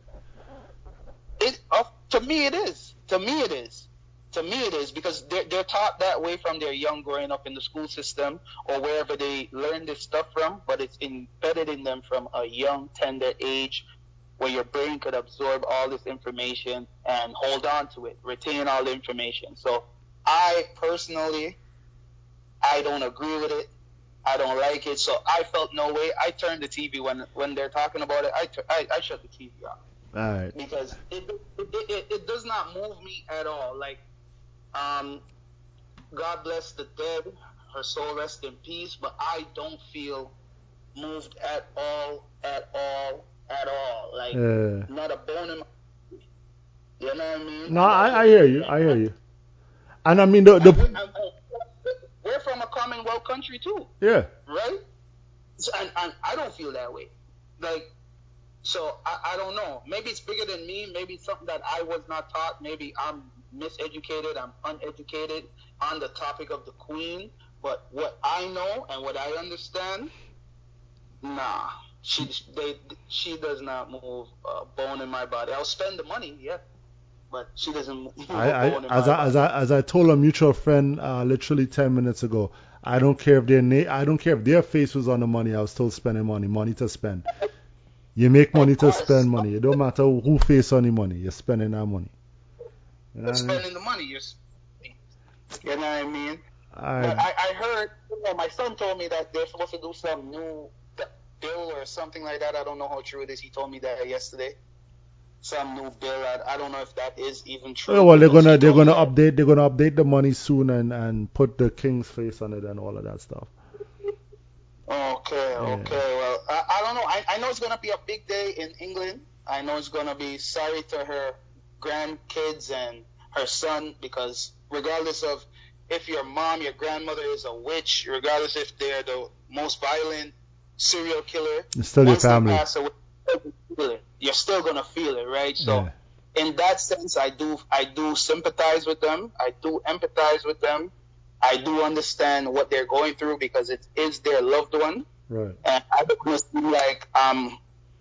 It uh, to me it is. To me it is. To me it is because they're they're taught that way from their young growing up in the school system or wherever they learn this stuff from. But it's embedded in them from a young tender age, where your brain could absorb all this information and hold on to it, retain all the information. So I personally, I don't agree with it. I don't like it. So I felt no way. I turned the TV when when they're talking about it. I I, I shut the TV off All right. because it, it, it, it does not move me at all. Like, um, God bless the dead, her soul rest in peace, but I don't feel moved at all, at all, at all. Like, Yeah. not a bone in my. You know what I mean? No, I, I hear you. I hear you. And I mean the the and- and we're from a Commonwealth country too yeah. right? So, and, and I don't feel that way. Like, so I, I don't know. Maybe it's bigger than me. Maybe it's something that I was not taught. Maybe I'm miseducated. I'm uneducated on the topic of the Queen. But what I know and what I understand, nah, she they she does not move a bone in my body. I'll spend the money, yeah, but she doesn't *laughs* I, a bone in I, as I, as I, as I told a mutual friend uh, literally 10 minutes ago, I don't care if their na- I don't care if their face was on the money. I was still spending money, money to spend. You make money to spend money. It don't matter who face on the money. You're spending that money. You know You're what I mean? spending the money. You're, s- you know what I mean? But I, I, I heard, you know, my son told me that they're supposed to do some new bill or something like that. I don't know how true it is. He told me that yesterday. Some new bill. I, I don't know if that is even true. oh, well, they're gonna they're gonna update they're gonna update the money soon and and put the king's face on it and all of that stuff. Okay, okay. Well, I, I don't know. I, I know it's gonna be a big day in England. I know it's gonna be sorry to her grandkids and her son because regardless of if your mom, your grandmother is a witch, regardless if they're the most violent serial killer, It's still your family. away, you're still gonna feel it. You're still gonna feel it, right? So Yeah. in that sense, I do I do sympathize with them. I do empathize with them. I do understand what they're going through because it is their loved one, Right. and I to seem like I'm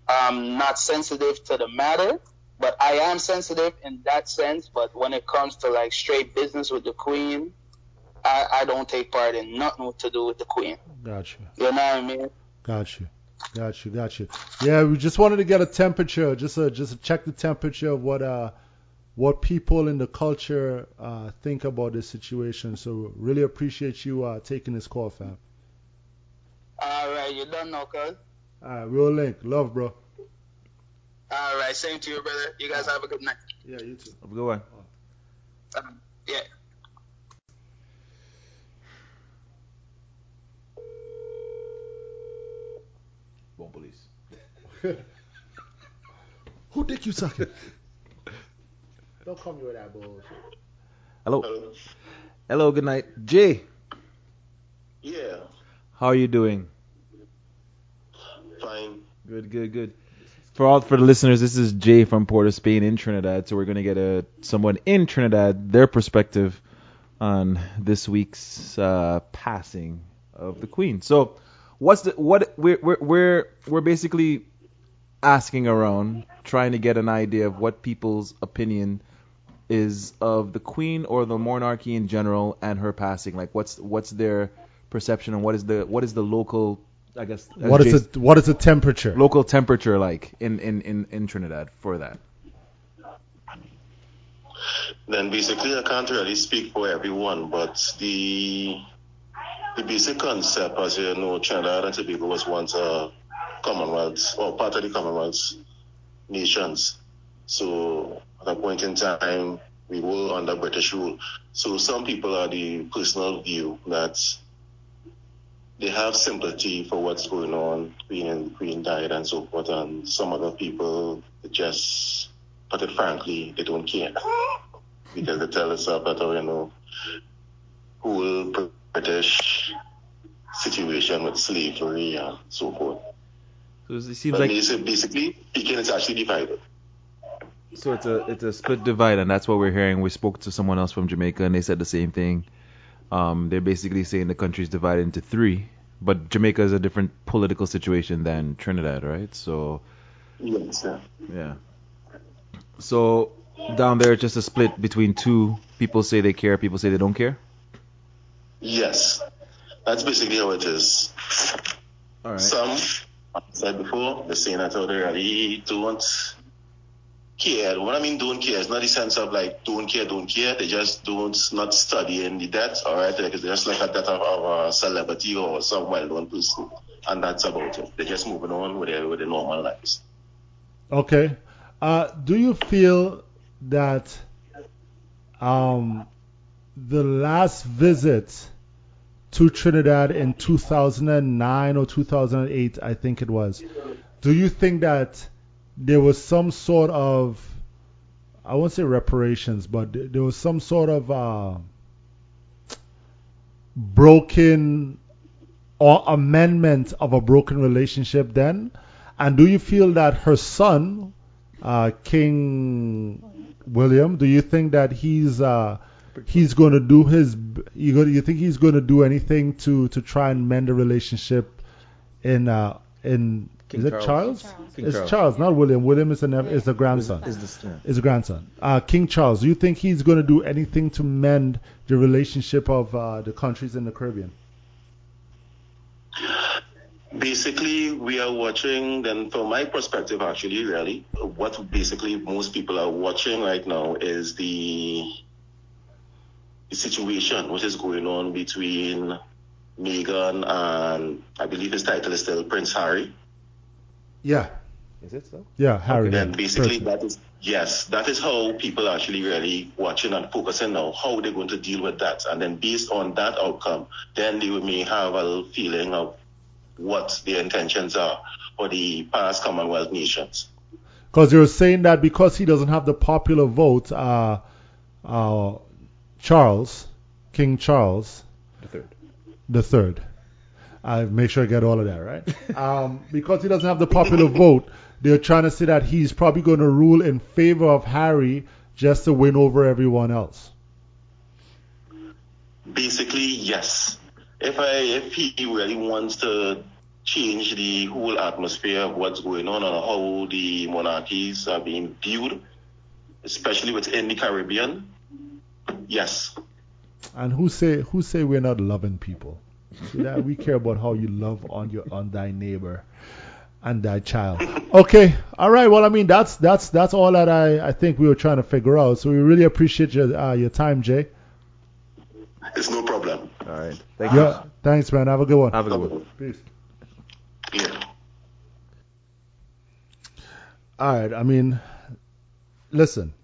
I'm not sensitive to the matter, but I am sensitive in that sense. But when it comes to like straight business with the queen, I, I don't take part in nothing to do with the queen. Gotcha. you. Know what I mean? Got you. Got you. Got you. Yeah, we just wanted to get a temperature, just a, just to check the temperature of what uh what people in the culture uh think about this situation. So really appreciate you uh taking this call, fam. All right, you done know, cuz. All right, real link, love, bro. All right, same to you, brother. You guys have a good night. Yeah, you too. Have a good one. Um, yeah. Police. Who dick you sucking? Don't come here with that bullshit. Hello. Hello. Good night, Jay. Yeah, How are you doing? fine. Good, good, good. For all for the listeners, this is Jay from Port of Spain in Trinidad. So we're gonna get a someone in Trinidad their perspective on this week's uh, passing of the Queen. So what's the what we're we're we're we're basically asking around, trying to get an idea of what people's opinion is of the Queen or the monarchy in general and her passing. Like what's what's their perception and what is the what is the local I guess uh, What is Jay's- the what is the temperature? local temperature like in, in, in, in Trinidad for that? Then basically, I can't really speak for everyone, but the the basic concept, as you know, Trinidad and Tobago was once uh, a Commonwealth or part of the Commonwealth nations. So at a point in time, we were under British rule. So some people are the personal view that they have sympathy for what's going on, Queen and Queen died and so forth, and some other people just, put it frankly, they don't care because they tell us about, oh, you know, whole British situation with slavery and so forth. So it seems But like basically, speaking, it's actually divided. so it's a it's a split divide, and that's what we're hearing. We spoke to someone else from Jamaica, and they said the same thing. Um, they're basically saying the country's divided into three, but Jamaica is a different political situation than Trinidad, right? So Yes, yeah. yeah. So down there, it's just a split between two. People say they care, people say they don't care. Yes. That's basically how it is. All right. Some, I said before, they're saying that oh, they really don't care. What I mean don't care is not the sense of like don't care, don't care. They just don't not studying the death, all right? Because they're just like a debt of, of a celebrity or some well-known person, and that's about it. They're just moving on with their with their normal lives. Okay. Uh, do you feel that um, the last visit to Trinidad in 2009 or 2008, I think it was, do you think that there was some sort of, I won't say reparations, but there was some sort of uh, broken or amendment of a broken relationship then? And do you feel that her son, uh, King William, do you think that he's uh, he's going to do his? You go, you think he's going to do anything to to try and mend the relationship in uh in King is it Charles. Charles? King it's Charles. Charles. not William. William is a nev- is the grandson. Is this, yeah. is a grandson. Uh, King Charles. Do you think he's going to do anything to mend the relationship of uh, the countries in the Caribbean? Basically, we are watching, then from my perspective, actually, really, what basically most people are watching right now is the, the situation which is going on between Meghan and I believe his title is still Prince Harry. Yeah. Is it so? Yeah, Harry. Then basically Person. that is yes, that is how people are actually really watching and focusing now, how they're going to deal with that. And then based on that outcome, then they may have a little feeling of what their intentions are for the past Commonwealth nations. Because you're saying that because he doesn't have the popular vote, uh, uh, Charles, King Charles The third. the third. I make sure I get all of that right. *laughs* Um, because he doesn't have the popular vote, they're trying to say that he's probably going to rule in favor of Harry just to win over everyone else. Basically, yes. If I if he really wants to change the whole atmosphere of what's going on and how the monarchies are being viewed, especially within the Caribbean, yes. And who say who say we're not loving people? See that we care about how you love on your on thy neighbor and thy child. Okay, all right. Well, I mean that's that's that's all that I I think we were trying to figure out. So we really appreciate your uh, your time, Jay. It's no problem. All right. Thank you. Yeah, thanks, man. Have a good one. Have a good one. Peace. Yeah. All right. I mean, listen,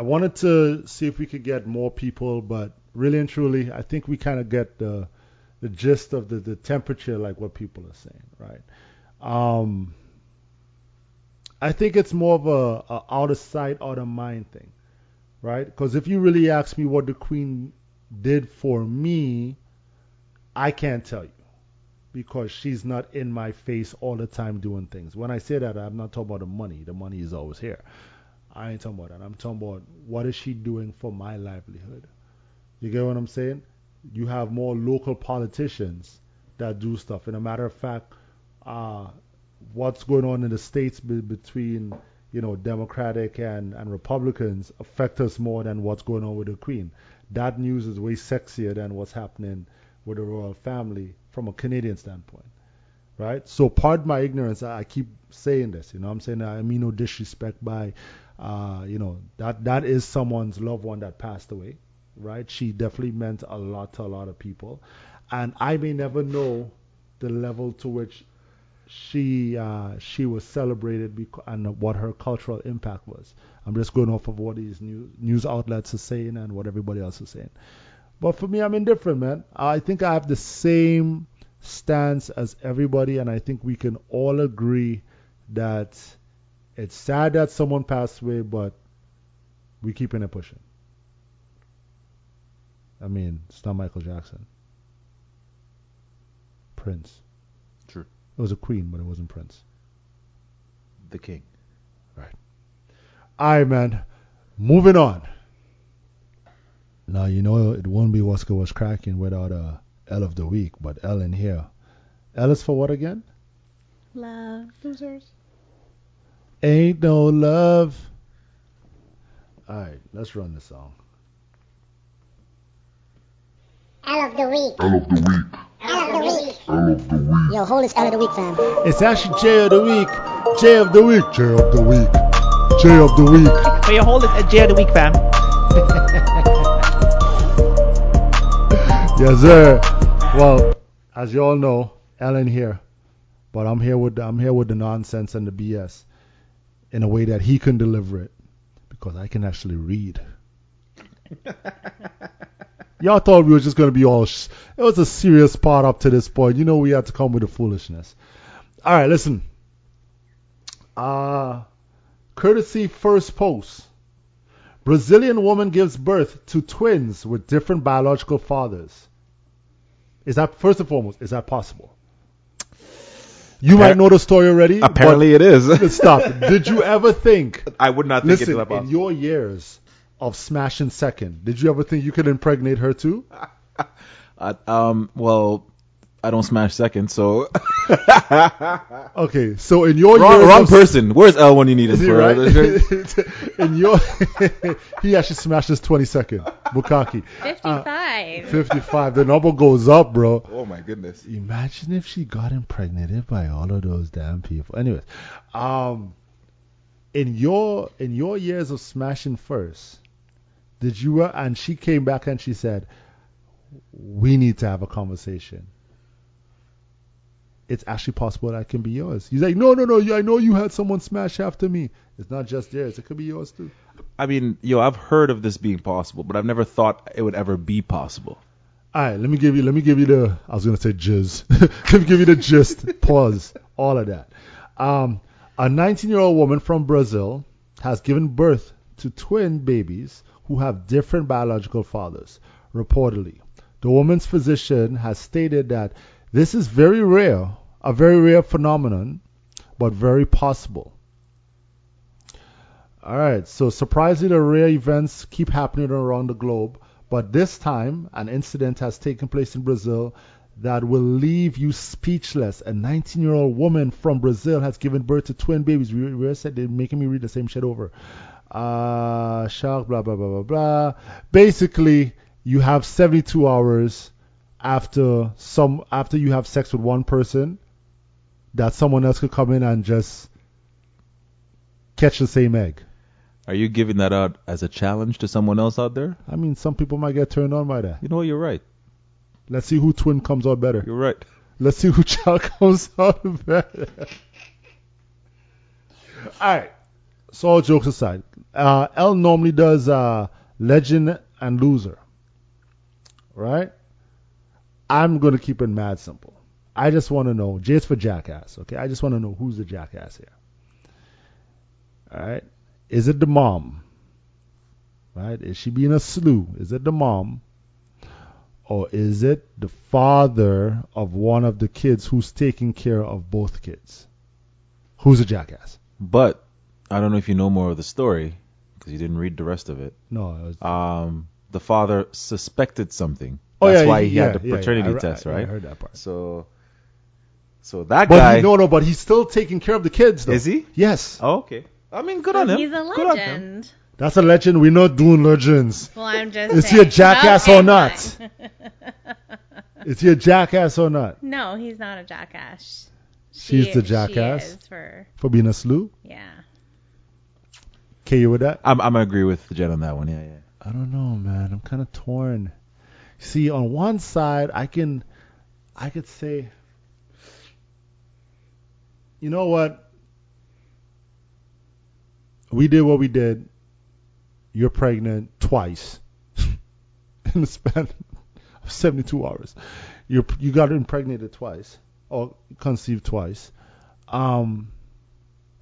I wanted to see if we could get more people, but really and truly, I think we kind of get the the gist of the, the temperature, like what people are saying, right? Um, I think it's more of a, a out of sight, out of mind thing, right? Because if you really ask me what the Queen did for me, I can't tell you because she's not in my face all the time doing things. When I say that, I'm not talking about the money. The money is always here. I ain't talking about that. I'm talking about what is she doing for my livelihood. You get what I'm saying? You have more local politicians that do stuff. And a matter of fact, uh, what's going on in the states be- between you know Democratic and, and Republicans affect us more than what's going on with the Queen. That news is way sexier than what's happening with the royal family from a Canadian standpoint, right? So pardon my ignorance. I, I keep saying this. You know, I'm saying I mean no disrespect by, uh, you know, that that is someone's loved one that passed away, right? She definitely meant a lot to a lot of people, and I may never know the level to which she uh, she was celebrated and what her cultural impact was. I'm just going off of what these news news outlets are saying and what everybody else is saying. But for me, I'm indifferent, man. I think I have the same stance as everybody, and I think we can all agree that it's sad that someone passed away, but we keeping it pushing. I mean, it's not Michael Jackson. Prince. True. It was a queen, but it wasn't Prince. The king. Right. All right, man. Moving on. Now you know it won't be what's was cracking without a L of the week, but L in here. L is for what again? Love. Losers. Ain't no love. All right, let's run the song. L of the week. L of the week. L of the week. L of the week. Yo, hold this L of the week, fam. It's actually J of the week. J of the week. J of the week. J of the week. May you hold it at J of the week, fam. *laughs* Yes, sir. Well, as you all know, Ellen here, but I'm here with I'm here with the nonsense and the BS in a way that he can deliver it because I can actually read. *laughs* Y'all thought we were just gonna be all. Sh- it was a serious part up to this point. You know we had to come with the foolishness. All right, listen. Uh, courtesy first post. Brazilian woman gives birth to twins with different biological fathers. Is that first and foremost? Is that possible? You might know the story already. Apparently it is. *laughs* stop. Did you ever *laughs* think? I would not think Listen, that in your years of smashing second. Did you ever think you could impregnate her too? *laughs* Uh, um, well, I don't smash second, so *laughs* Okay, so in your wrong, years wrong of- person. Where's L when you need him? Is he for? right? *laughs* *laughs* in your he actually smashed his 22nd bukkake. 55. 55. The number goes up, bro. oh my goodness. Imagine if she got impregnated by all of those damn people. Anyways, um, in your in your years of smashing first, did you uh, and she came back and she said, "We need to have a conversation." It's actually possible that it can be yours. He's like, "No, no, no. I know you had someone smash after me. It's not just yours. It could be yours too." I mean, yo, I've heard of this being possible, but I've never thought it would ever be possible. All right, let me give you let me give you the I was gonna say jizz. *laughs* let me give you the gist. *laughs* Pause. All of that. Um, a 19-year-old woman from Brazil has given birth to twin babies who have different biological fathers. Reportedly, the woman's physician has stated that this is very rare, a very rare phenomenon, but very possible. All right, so surprisingly, rare events keep happening around the globe, but this time an incident has taken place in Brazil that will leave you speechless. A 19-year-old woman from Brazil has given birth to twin babies. We, we said they're making me read the same shit over. Uh, shark, blah blah blah blah blah. Basically, you have 72 hours after some after you have sex with one person that someone else could come in and just catch the same egg. Are you giving that out as a challenge to someone else out there? I mean, some people might get turned on by that. You know what? You're right. Let's see who twin comes out better. You're right. Let's see who *laughs* child comes out better. *laughs* All right. So all jokes aside, uh, L normally does uh, legend and loser, right? I'm gonna keep it mad simple. I just want to know. J's for jackass. Okay. I just want to know who's the jackass here. All right. Is it the mom? Right? Is she being a slew? Is it the mom? Or is it the father of one of the kids who's taking care of both kids? Who's a jackass? But I don't know if you know more of the story because you didn't read the rest of it. No. It was, Um, the father suspected something. oh That's yeah, why he yeah, had the yeah, yeah. paternity I- I- test, yeah, right? I heard that part. So, so that But guy he, no, no, but he's still taking care of the kids, though. is he? Yes. Oh, okay. I mean, good on him. He's a Good on him. legend. That's a legend. We're not doing legends. Well, I'm just Is he a jackass Okay, or not? fine. Is he a jackass or not? no, he's not a jackass. She's She- the jackass? She is for For being a slew? yeah. Okay, you with that? I'm I'm gonna agree with the Jen on that one. Yeah, yeah. I don't know, man. I'm kind of torn. See, on one side, I can, I could say, you know what? We did what we did. You're pregnant twice *laughs* in the span of 72 hours. You you got impregnated twice or conceived twice. Um,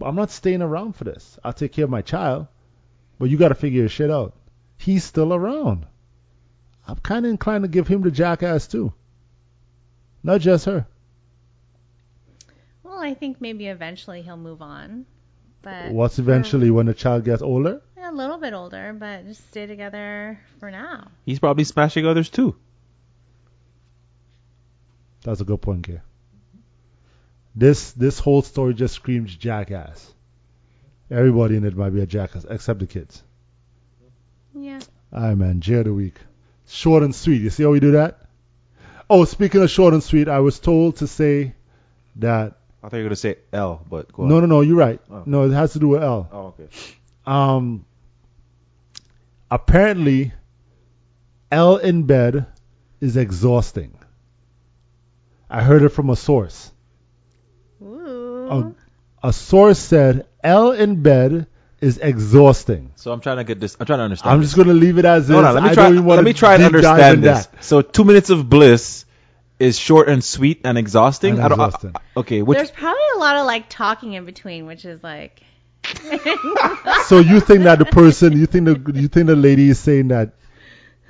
I'm not staying around for this. I'll take care of my child, but you got to figure your shit out he's still around. I'm kind of inclined to give him the jackass too. Not just her. Well, I think maybe eventually he'll move on, but What's eventually when the child gets older? a little bit older, but just stay together for now. He's probably smashing others too. That's a good point, Kay. This this whole story just screams jackass. Everybody in it might be a jackass except the kids. Yeah. Alright, man. J of the week. Short and sweet. You see how we do that? Oh, speaking of short and sweet, I was told to say that. I thought you were gonna say L, but go on. No, no, no. You're right. Oh. No, it has to do with L. Oh, okay. Um, apparently, L in bed is exhausting. I heard it from a source. Ooh. A, a source said L in bed is exhausting. So I'm trying to get this. I'm trying to understand. I'm this. just gonna leave it as No, is. no. Let me I try. Let wanna me try and understand this. that. So two minutes of bliss is short and sweet and exhausting. And I don't. Exhausting. I- okay, which There's probably a lot of like talking in between, which is like. *laughs* So you think that the person, you think the you think the lady is saying that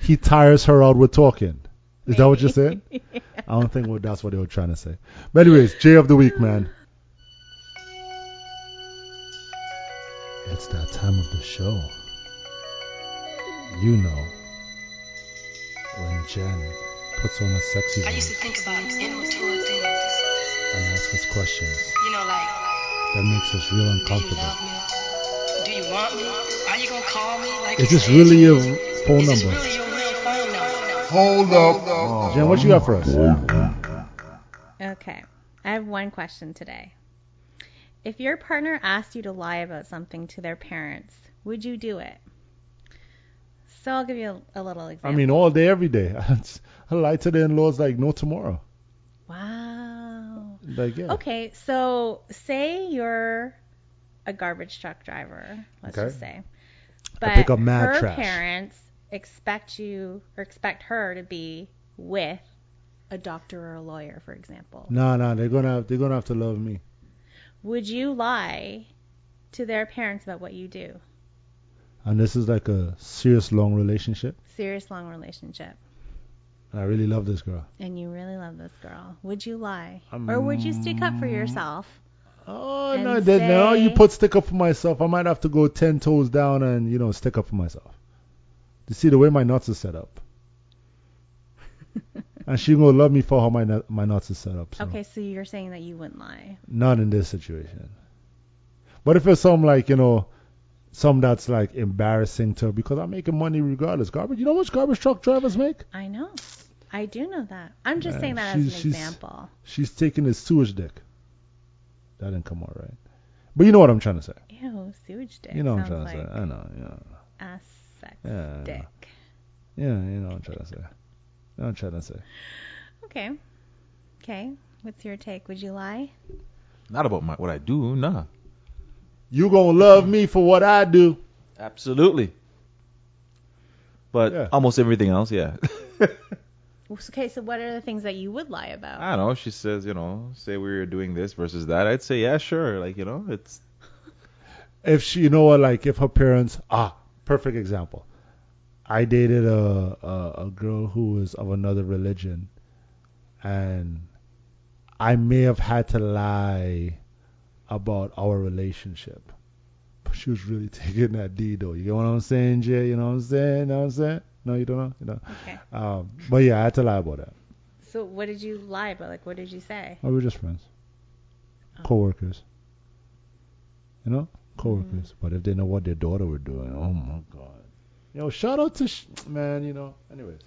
he tires her out with talking? Is that what you're saying? *laughs* I don't think what that's what they were trying to say. But anyways, J of the week, man. It's that time of the show. You know when Jen puts on a sexy I used to think about immature things. and asks us questions You know, like, that makes us real uncomfortable. do you uncomfortable. love me? Do you want me? Are you gonna call me? Like Is you this really you your would? phone Is this number? really your real phone number? Hold up. Jen, what you got for us? Okay. I have one question today. If your partner asked you to lie about something to their parents, would you do it? So I'll give you a, a little example. I mean, all day, every day. *laughs* I lie to the in-laws like no tomorrow. wow. Like, yeah. Okay, so say you're a garbage truck driver, let's Okay. just say. I But pick up mad her trash. parents expect you or expect her to be with a doctor or a lawyer, for example. No, no, they're gonna have, they're gonna have to love me. Would you lie to their parents about what you do? And this is like a serious long relationship. Serious long relationship. And I really love this girl. And you really love this girl. Would you lie? Um, or would you stick up for yourself? Oh no, then now you put stick up for myself. I might have to go ten toes down and you know stick up for myself. You see the way my nuts are set up. *laughs* and she gonna love me for how my nut, my nuts are set up. So. Okay, so you're saying that you wouldn't lie. Not in this situation. But if it's some like, you know, some that's like embarrassing to her because I'm making money regardless. Garbage you know how much garbage truck drivers make? I know. I do know that. I'm just Yeah, saying that as an she's- she's- example. She's taking his sewage dick. That didn't come out right. But you know what I'm trying to say. Ew, sewage dick. You know what I'm Sounds trying to say. I know, yeah. Ass sex Yeah, dick. Yeah, you know what I'm trying to say. You know what I'm trying to say. Okay. Okay. What's your take? Would you lie? Not about my what I do, nah. You gonna love me for what I do. Absolutely. But Yeah. almost everything else, yeah. *laughs* Okay, so what are the things that you would lie about? I don't know. She says, you know, say we were doing this versus that. I'd say, yeah, sure. Like, you know, it's *laughs* If she, you know what, like if her parents, ah, perfect example. I dated a, a a girl who was of another religion, and I may have had to lie about our relationship. But she was really *laughs* taking that D though. You get what I'm saying, Jay? You know what I'm saying? You know what I'm saying? No, you don't know? You know? Okay. Um, but yeah, I had to lie about that. So what did you lie about? Like, what did you say? Oh, we were just friends. Oh. Co-workers. You know? Co-workers. But if they know what their daughter were doing, oh my God. Yo, shout out to, sh- man, you know. Anyways.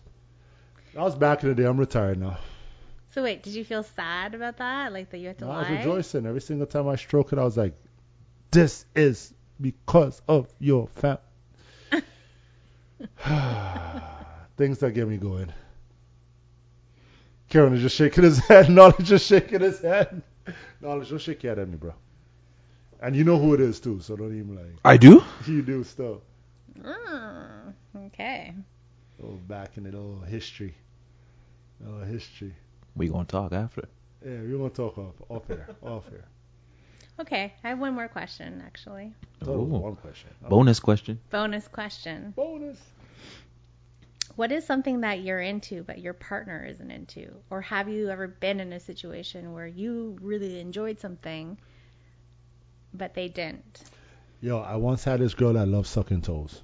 That was back in the day. I'm retired now. So wait, did you feel sad about that? Like that you had to No, I was rejoicing. Every single time I stroke it, I was like, this is because of your fam. *sighs* Things that get me going. Karen is just shaking his head. *laughs* Knowledge just shaking his head. Knowledge, don't shake your head at me, bro. And you know who it is too, so don't even like. I do. *laughs* You do still. Mm, okay. Oh, back in the little history. Little history. We gonna talk after. Yeah, we're gonna talk off off air. Off air. Okay, I have one more question actually. I thought it Ooh. one question. Oh, Bonus question. Bonus question. bonus. What is something that you're into but your partner isn't into? Or have you ever been in a situation where you really enjoyed something but they didn't? Yo, I once had this girl that loved sucking toes.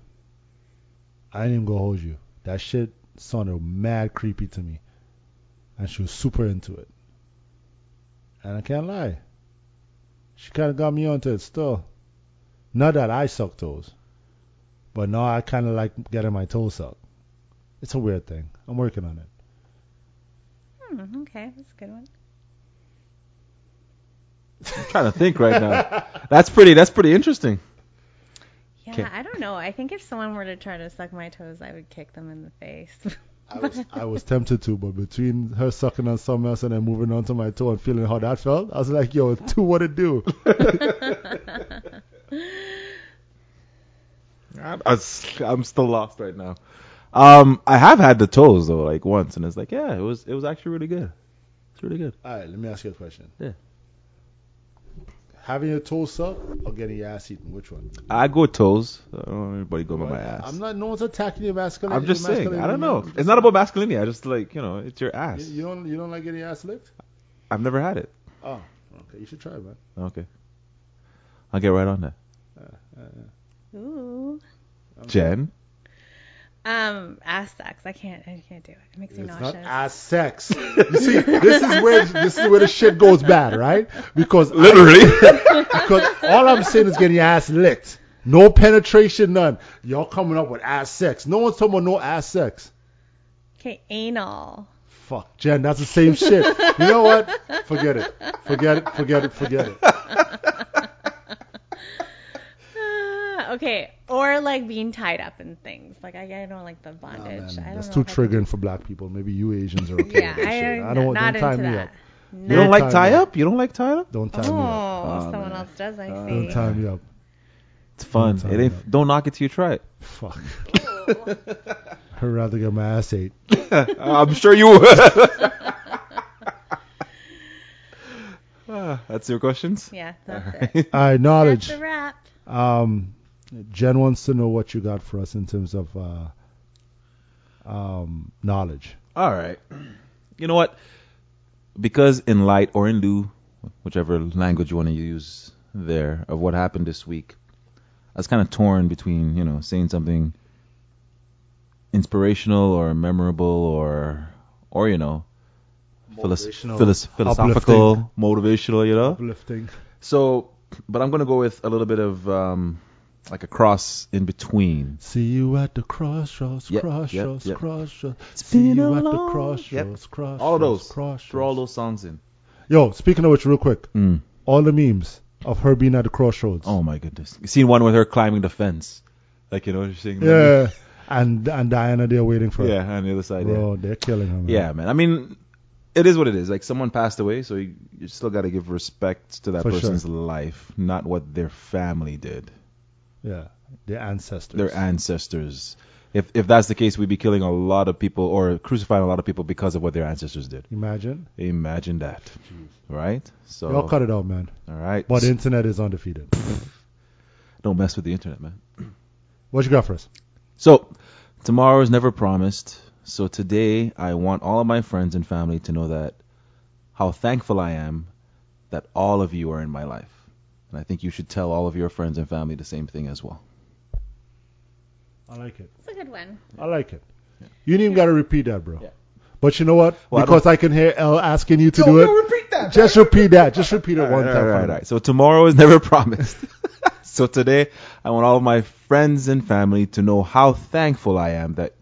I ain't even gonna hold you. That shit sounded mad creepy to me. And she was super into it. And I can't lie. She kinda got me onto it still. Not that I suck toes. But now I kinda like getting my toes sucked. It's a weird thing. I'm working on it. Hmm, okay, that's a good one. I'm trying to think right now. That's pretty. That's pretty interesting. Yeah, 'Kay. I don't know. I think if someone were to try to suck my toes, I would kick them in the face. *laughs* I was I was tempted to, but between her sucking on something else and then moving on to my toe and feeling how that felt, I was like, yo, *laughs* do what it do. *laughs* I'm, I'm still lost right now. Um, I have had the toes though, like once, and it's like, yeah, it was it was actually really good. It's really good. All right, let me ask you a question. Yeah. Having your toes sucked or getting your ass eaten? Which one? I go toes. I don't want anybody go by my ass. I'm not. No one's attacking your masculinity. I'm just your saying. I don't know. It's not about masculinity. I just like you know, it's your ass. You, you don't. You don't like getting your ass licked? I've never had it. Oh, okay. You should try, it, man. Okay. I'll get right on that. Uh, uh, Ooh. uh, Jen. Um, ass sex. I can't. I can't do it. It makes me It's not nauseous. ass sex. *laughs* You see, this is where this is where the shit goes bad, right? Because Literally. *laughs* because all I'm saying is getting your ass licked. No penetration, none. Y'all coming up with ass sex. No one's talking about no ass sex. Okay, anal. Fuck, Jen, that's the same shit. You know what? Forget it. Forget it. Forget it. Forget it. *laughs* Okay, or like being tied up in things. Like I, I don't like the bondage. man, I don't that's know too if I can- triggering for black people. Maybe you Asians are *laughs* okay Yeah, with that I, shit. I I don't want to tie me that. up. You don't like tie me up? You don't like tie up? Don't tie Oh, me up. Oh, someone man. else does. I see. Don't tie me up. It's fun. Don't It ain't. up. Don't knock it till you try it. Fuck. *laughs* I'd rather get my ass ate. *laughs* I'm sure you would. Ah, that's your questions. Yeah, that's All it. right. All right, That's a wrap. Um, Jen wants to know what you got for us in terms of uh, um, knowledge. All right. You know what? Because in light or in lieu, whichever language you want to use there, of what happened this week, I was kind of torn between, you know, saying something inspirational or memorable or, or you know, Motivational, philos- philosophical, motivational, you know. Uplifting. So, but I'm gonna go with a little bit of um, like a cross in between. See you at the crossroads, Yep, crossroads, yep, yep. crossroads. It's See you a at the crossroads, Yep. crossroads. All of those. Crossroads. Throw all those songs in. Yo, speaking of which, real quick, Mm. all the memes of her being at the crossroads. Oh my goodness! You seen one with her climbing the fence, like you know, she's saying, Yeah, and and Diana, they're waiting for her. yeah, on the other side. Bro, they're killing her. Man. Yeah. yeah, man. I mean, it is what it is. Like someone passed away, so you, you still got to give respect to that For person's sure. life, not what their family did, yeah, their ancestors. their ancestors. If if that's the case, we'd be killing a lot of people or crucifying a lot of people because of what their ancestors did. Imagine. Imagine that, right? So Y'all cut it out, man. all right, But the internet is undefeated. *clears throat* don't mess with the internet, man. *clears throat* What you got for us? So, tomorrow is never promised. So today, I want all of my friends and family to know that how thankful I am that all of you are in my life. And I think you should tell all of your friends and family the same thing as well. I like it. It's a good one. I like it. You ain't even got to repeat that, bro. Yeah. But you know what? Well, because don't- I, can hear L asking you to do it. repeat that. Just repeat that. Just repeat it All one right, time. all right, for right. So tomorrow is never *laughs* promised. *laughs* so today, I want all of my friends and family to know how thankful I am that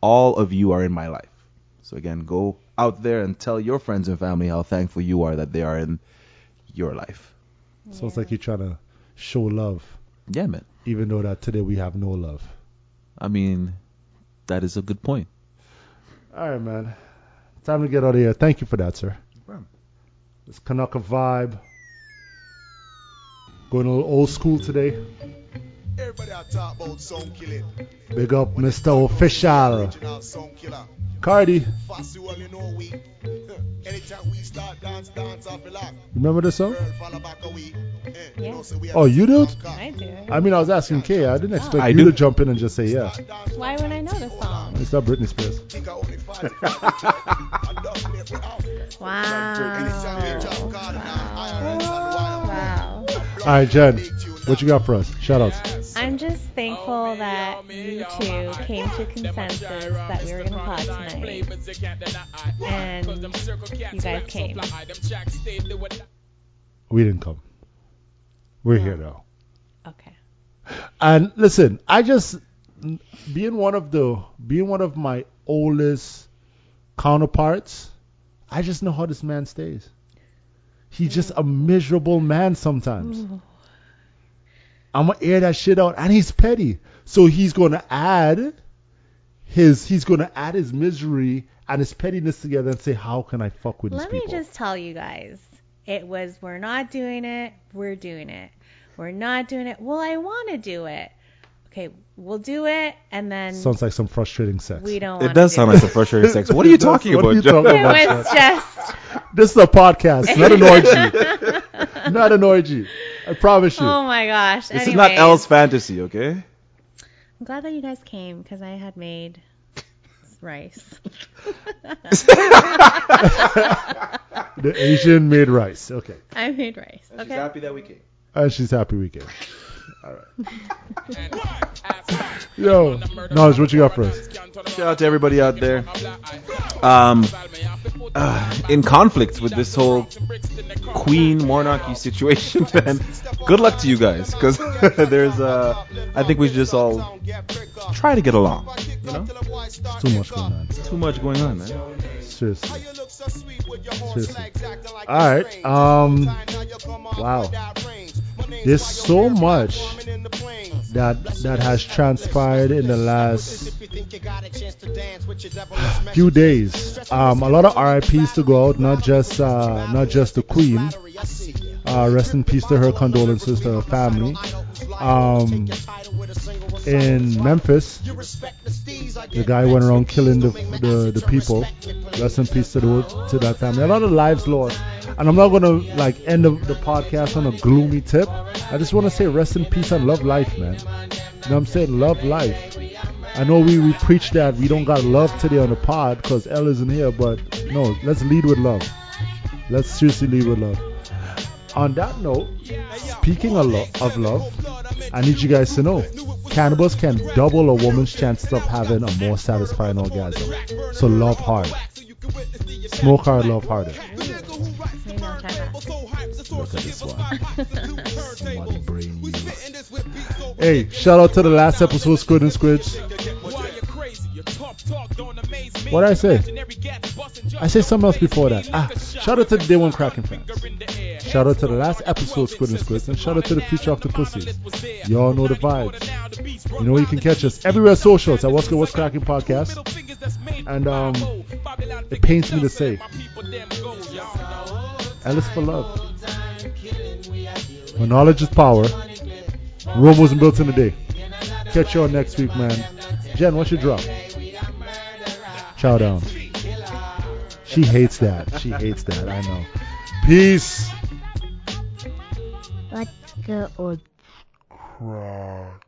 all of you are in my life. So again, go out there and tell your friends and family how thankful you are that they are in your life. So it's like you're trying to show love, Yeah, man. even though that today we have no love. I mean, that is a good point. All right, man. Time to get out of here. Thank you for that, sir. problem. This Kanaka vibe. Going a little old school today. Everybody I talk about sound killing. Big up Mr. Official. Original. Cardi. Fast you all you know we. Anytime we start dance, dance off the. Remember this song? Girl follow back away. Yeah. know, so we Oh, you do? I do. I mean, I was asking Kay. I didn't oh. expect I you do. to jump in and just say yeah. Why would I know the song? It's not Britney Spears. kick out only 45. I don't play we out. Wow. Anytime we jump card and irons *laughs* and wire. Wow. All right, Jen. What you got for us? Shout outs. I'm just thankful that you two came to consensus that we were going to pod tonight. And you guys came. We didn't come. We're here though. Okay. And listen, I just being one of the being one of my oldest counterparts, I just know how this man stays. He's just a miserable man sometimes. I'm gonna air that shit out, and he's petty. So he's gonna add his he's gonna add his misery and his pettiness together and say, how can I fuck with these people? Let me just tell you guys. It was we're not doing it, we're doing it. We're not doing it. Well, I want to do it. Okay, we'll do it and then Sounds like some frustrating sex. we don't It does do sound it. like some frustrating sex. What are you *laughs* talking what are about, you Joe? talking It was just This is a podcast, not an orgy. *laughs* not an orgy. I promise you. Oh my gosh. This is not Anyways, L's fantasy, okay? I'm glad that you guys came because I had made rice. *laughs* The Asian made rice. Okay. I made rice. Okay. Is happy that we came. And she's happy we came. All right. *laughs* Yo, Knowledge, what you got for us? Shout out to everybody out there. Um, uh, in conflict with this whole queen monarchy situation, *laughs* man. Good luck to you guys, because *laughs* there's uh, I think we should just all try to get along. You know, Too much going on. too much going on, man. Seriously. Seriously. All right. Um. Wow. There's so much that that has transpired in the last few days. Um, a lot of RIPS to go out, not just uh, not just the Queen. Uh, rest in peace to her, condolences to her family. Um, in Memphis, the guy went around killing the, the, the people. Rest in peace to, the, to that family. A lot of lives lost. And I'm not gonna like end the, the podcast on a gloomy tip. I just want to say rest in peace and love life, man. You know what I'm saying? Love life. I know we, we preach that we don't got love today on the pod because L isn't here, but no, let's lead with love. Let's seriously lead with love. On that note, speaking of, lo- of love, I need you guys to know cannabis can double a woman's chances of having a more satisfying orgasm. So love hard. Smoke hard, love harder. Look at this one. Hey, shout out to the last episode, Squid and Squids. What did I say? I said something else before that. Ah, shout out to the Day One Kraken fans. Shout out to the last episode, Squid and Squids, and shout out to the future Octopussies. Y'all know the vibes. You know you can catch us everywhere socials at What's Good, What's Kraken podcast. And um, it pains me to say, Ellis for love. When knowledge is power, Rome wasn't built in a day. Catch y'all next week, man. Jen, what's your drop? Chow down. She hates that. She hates that. I know. Peace. Let's go. Crack.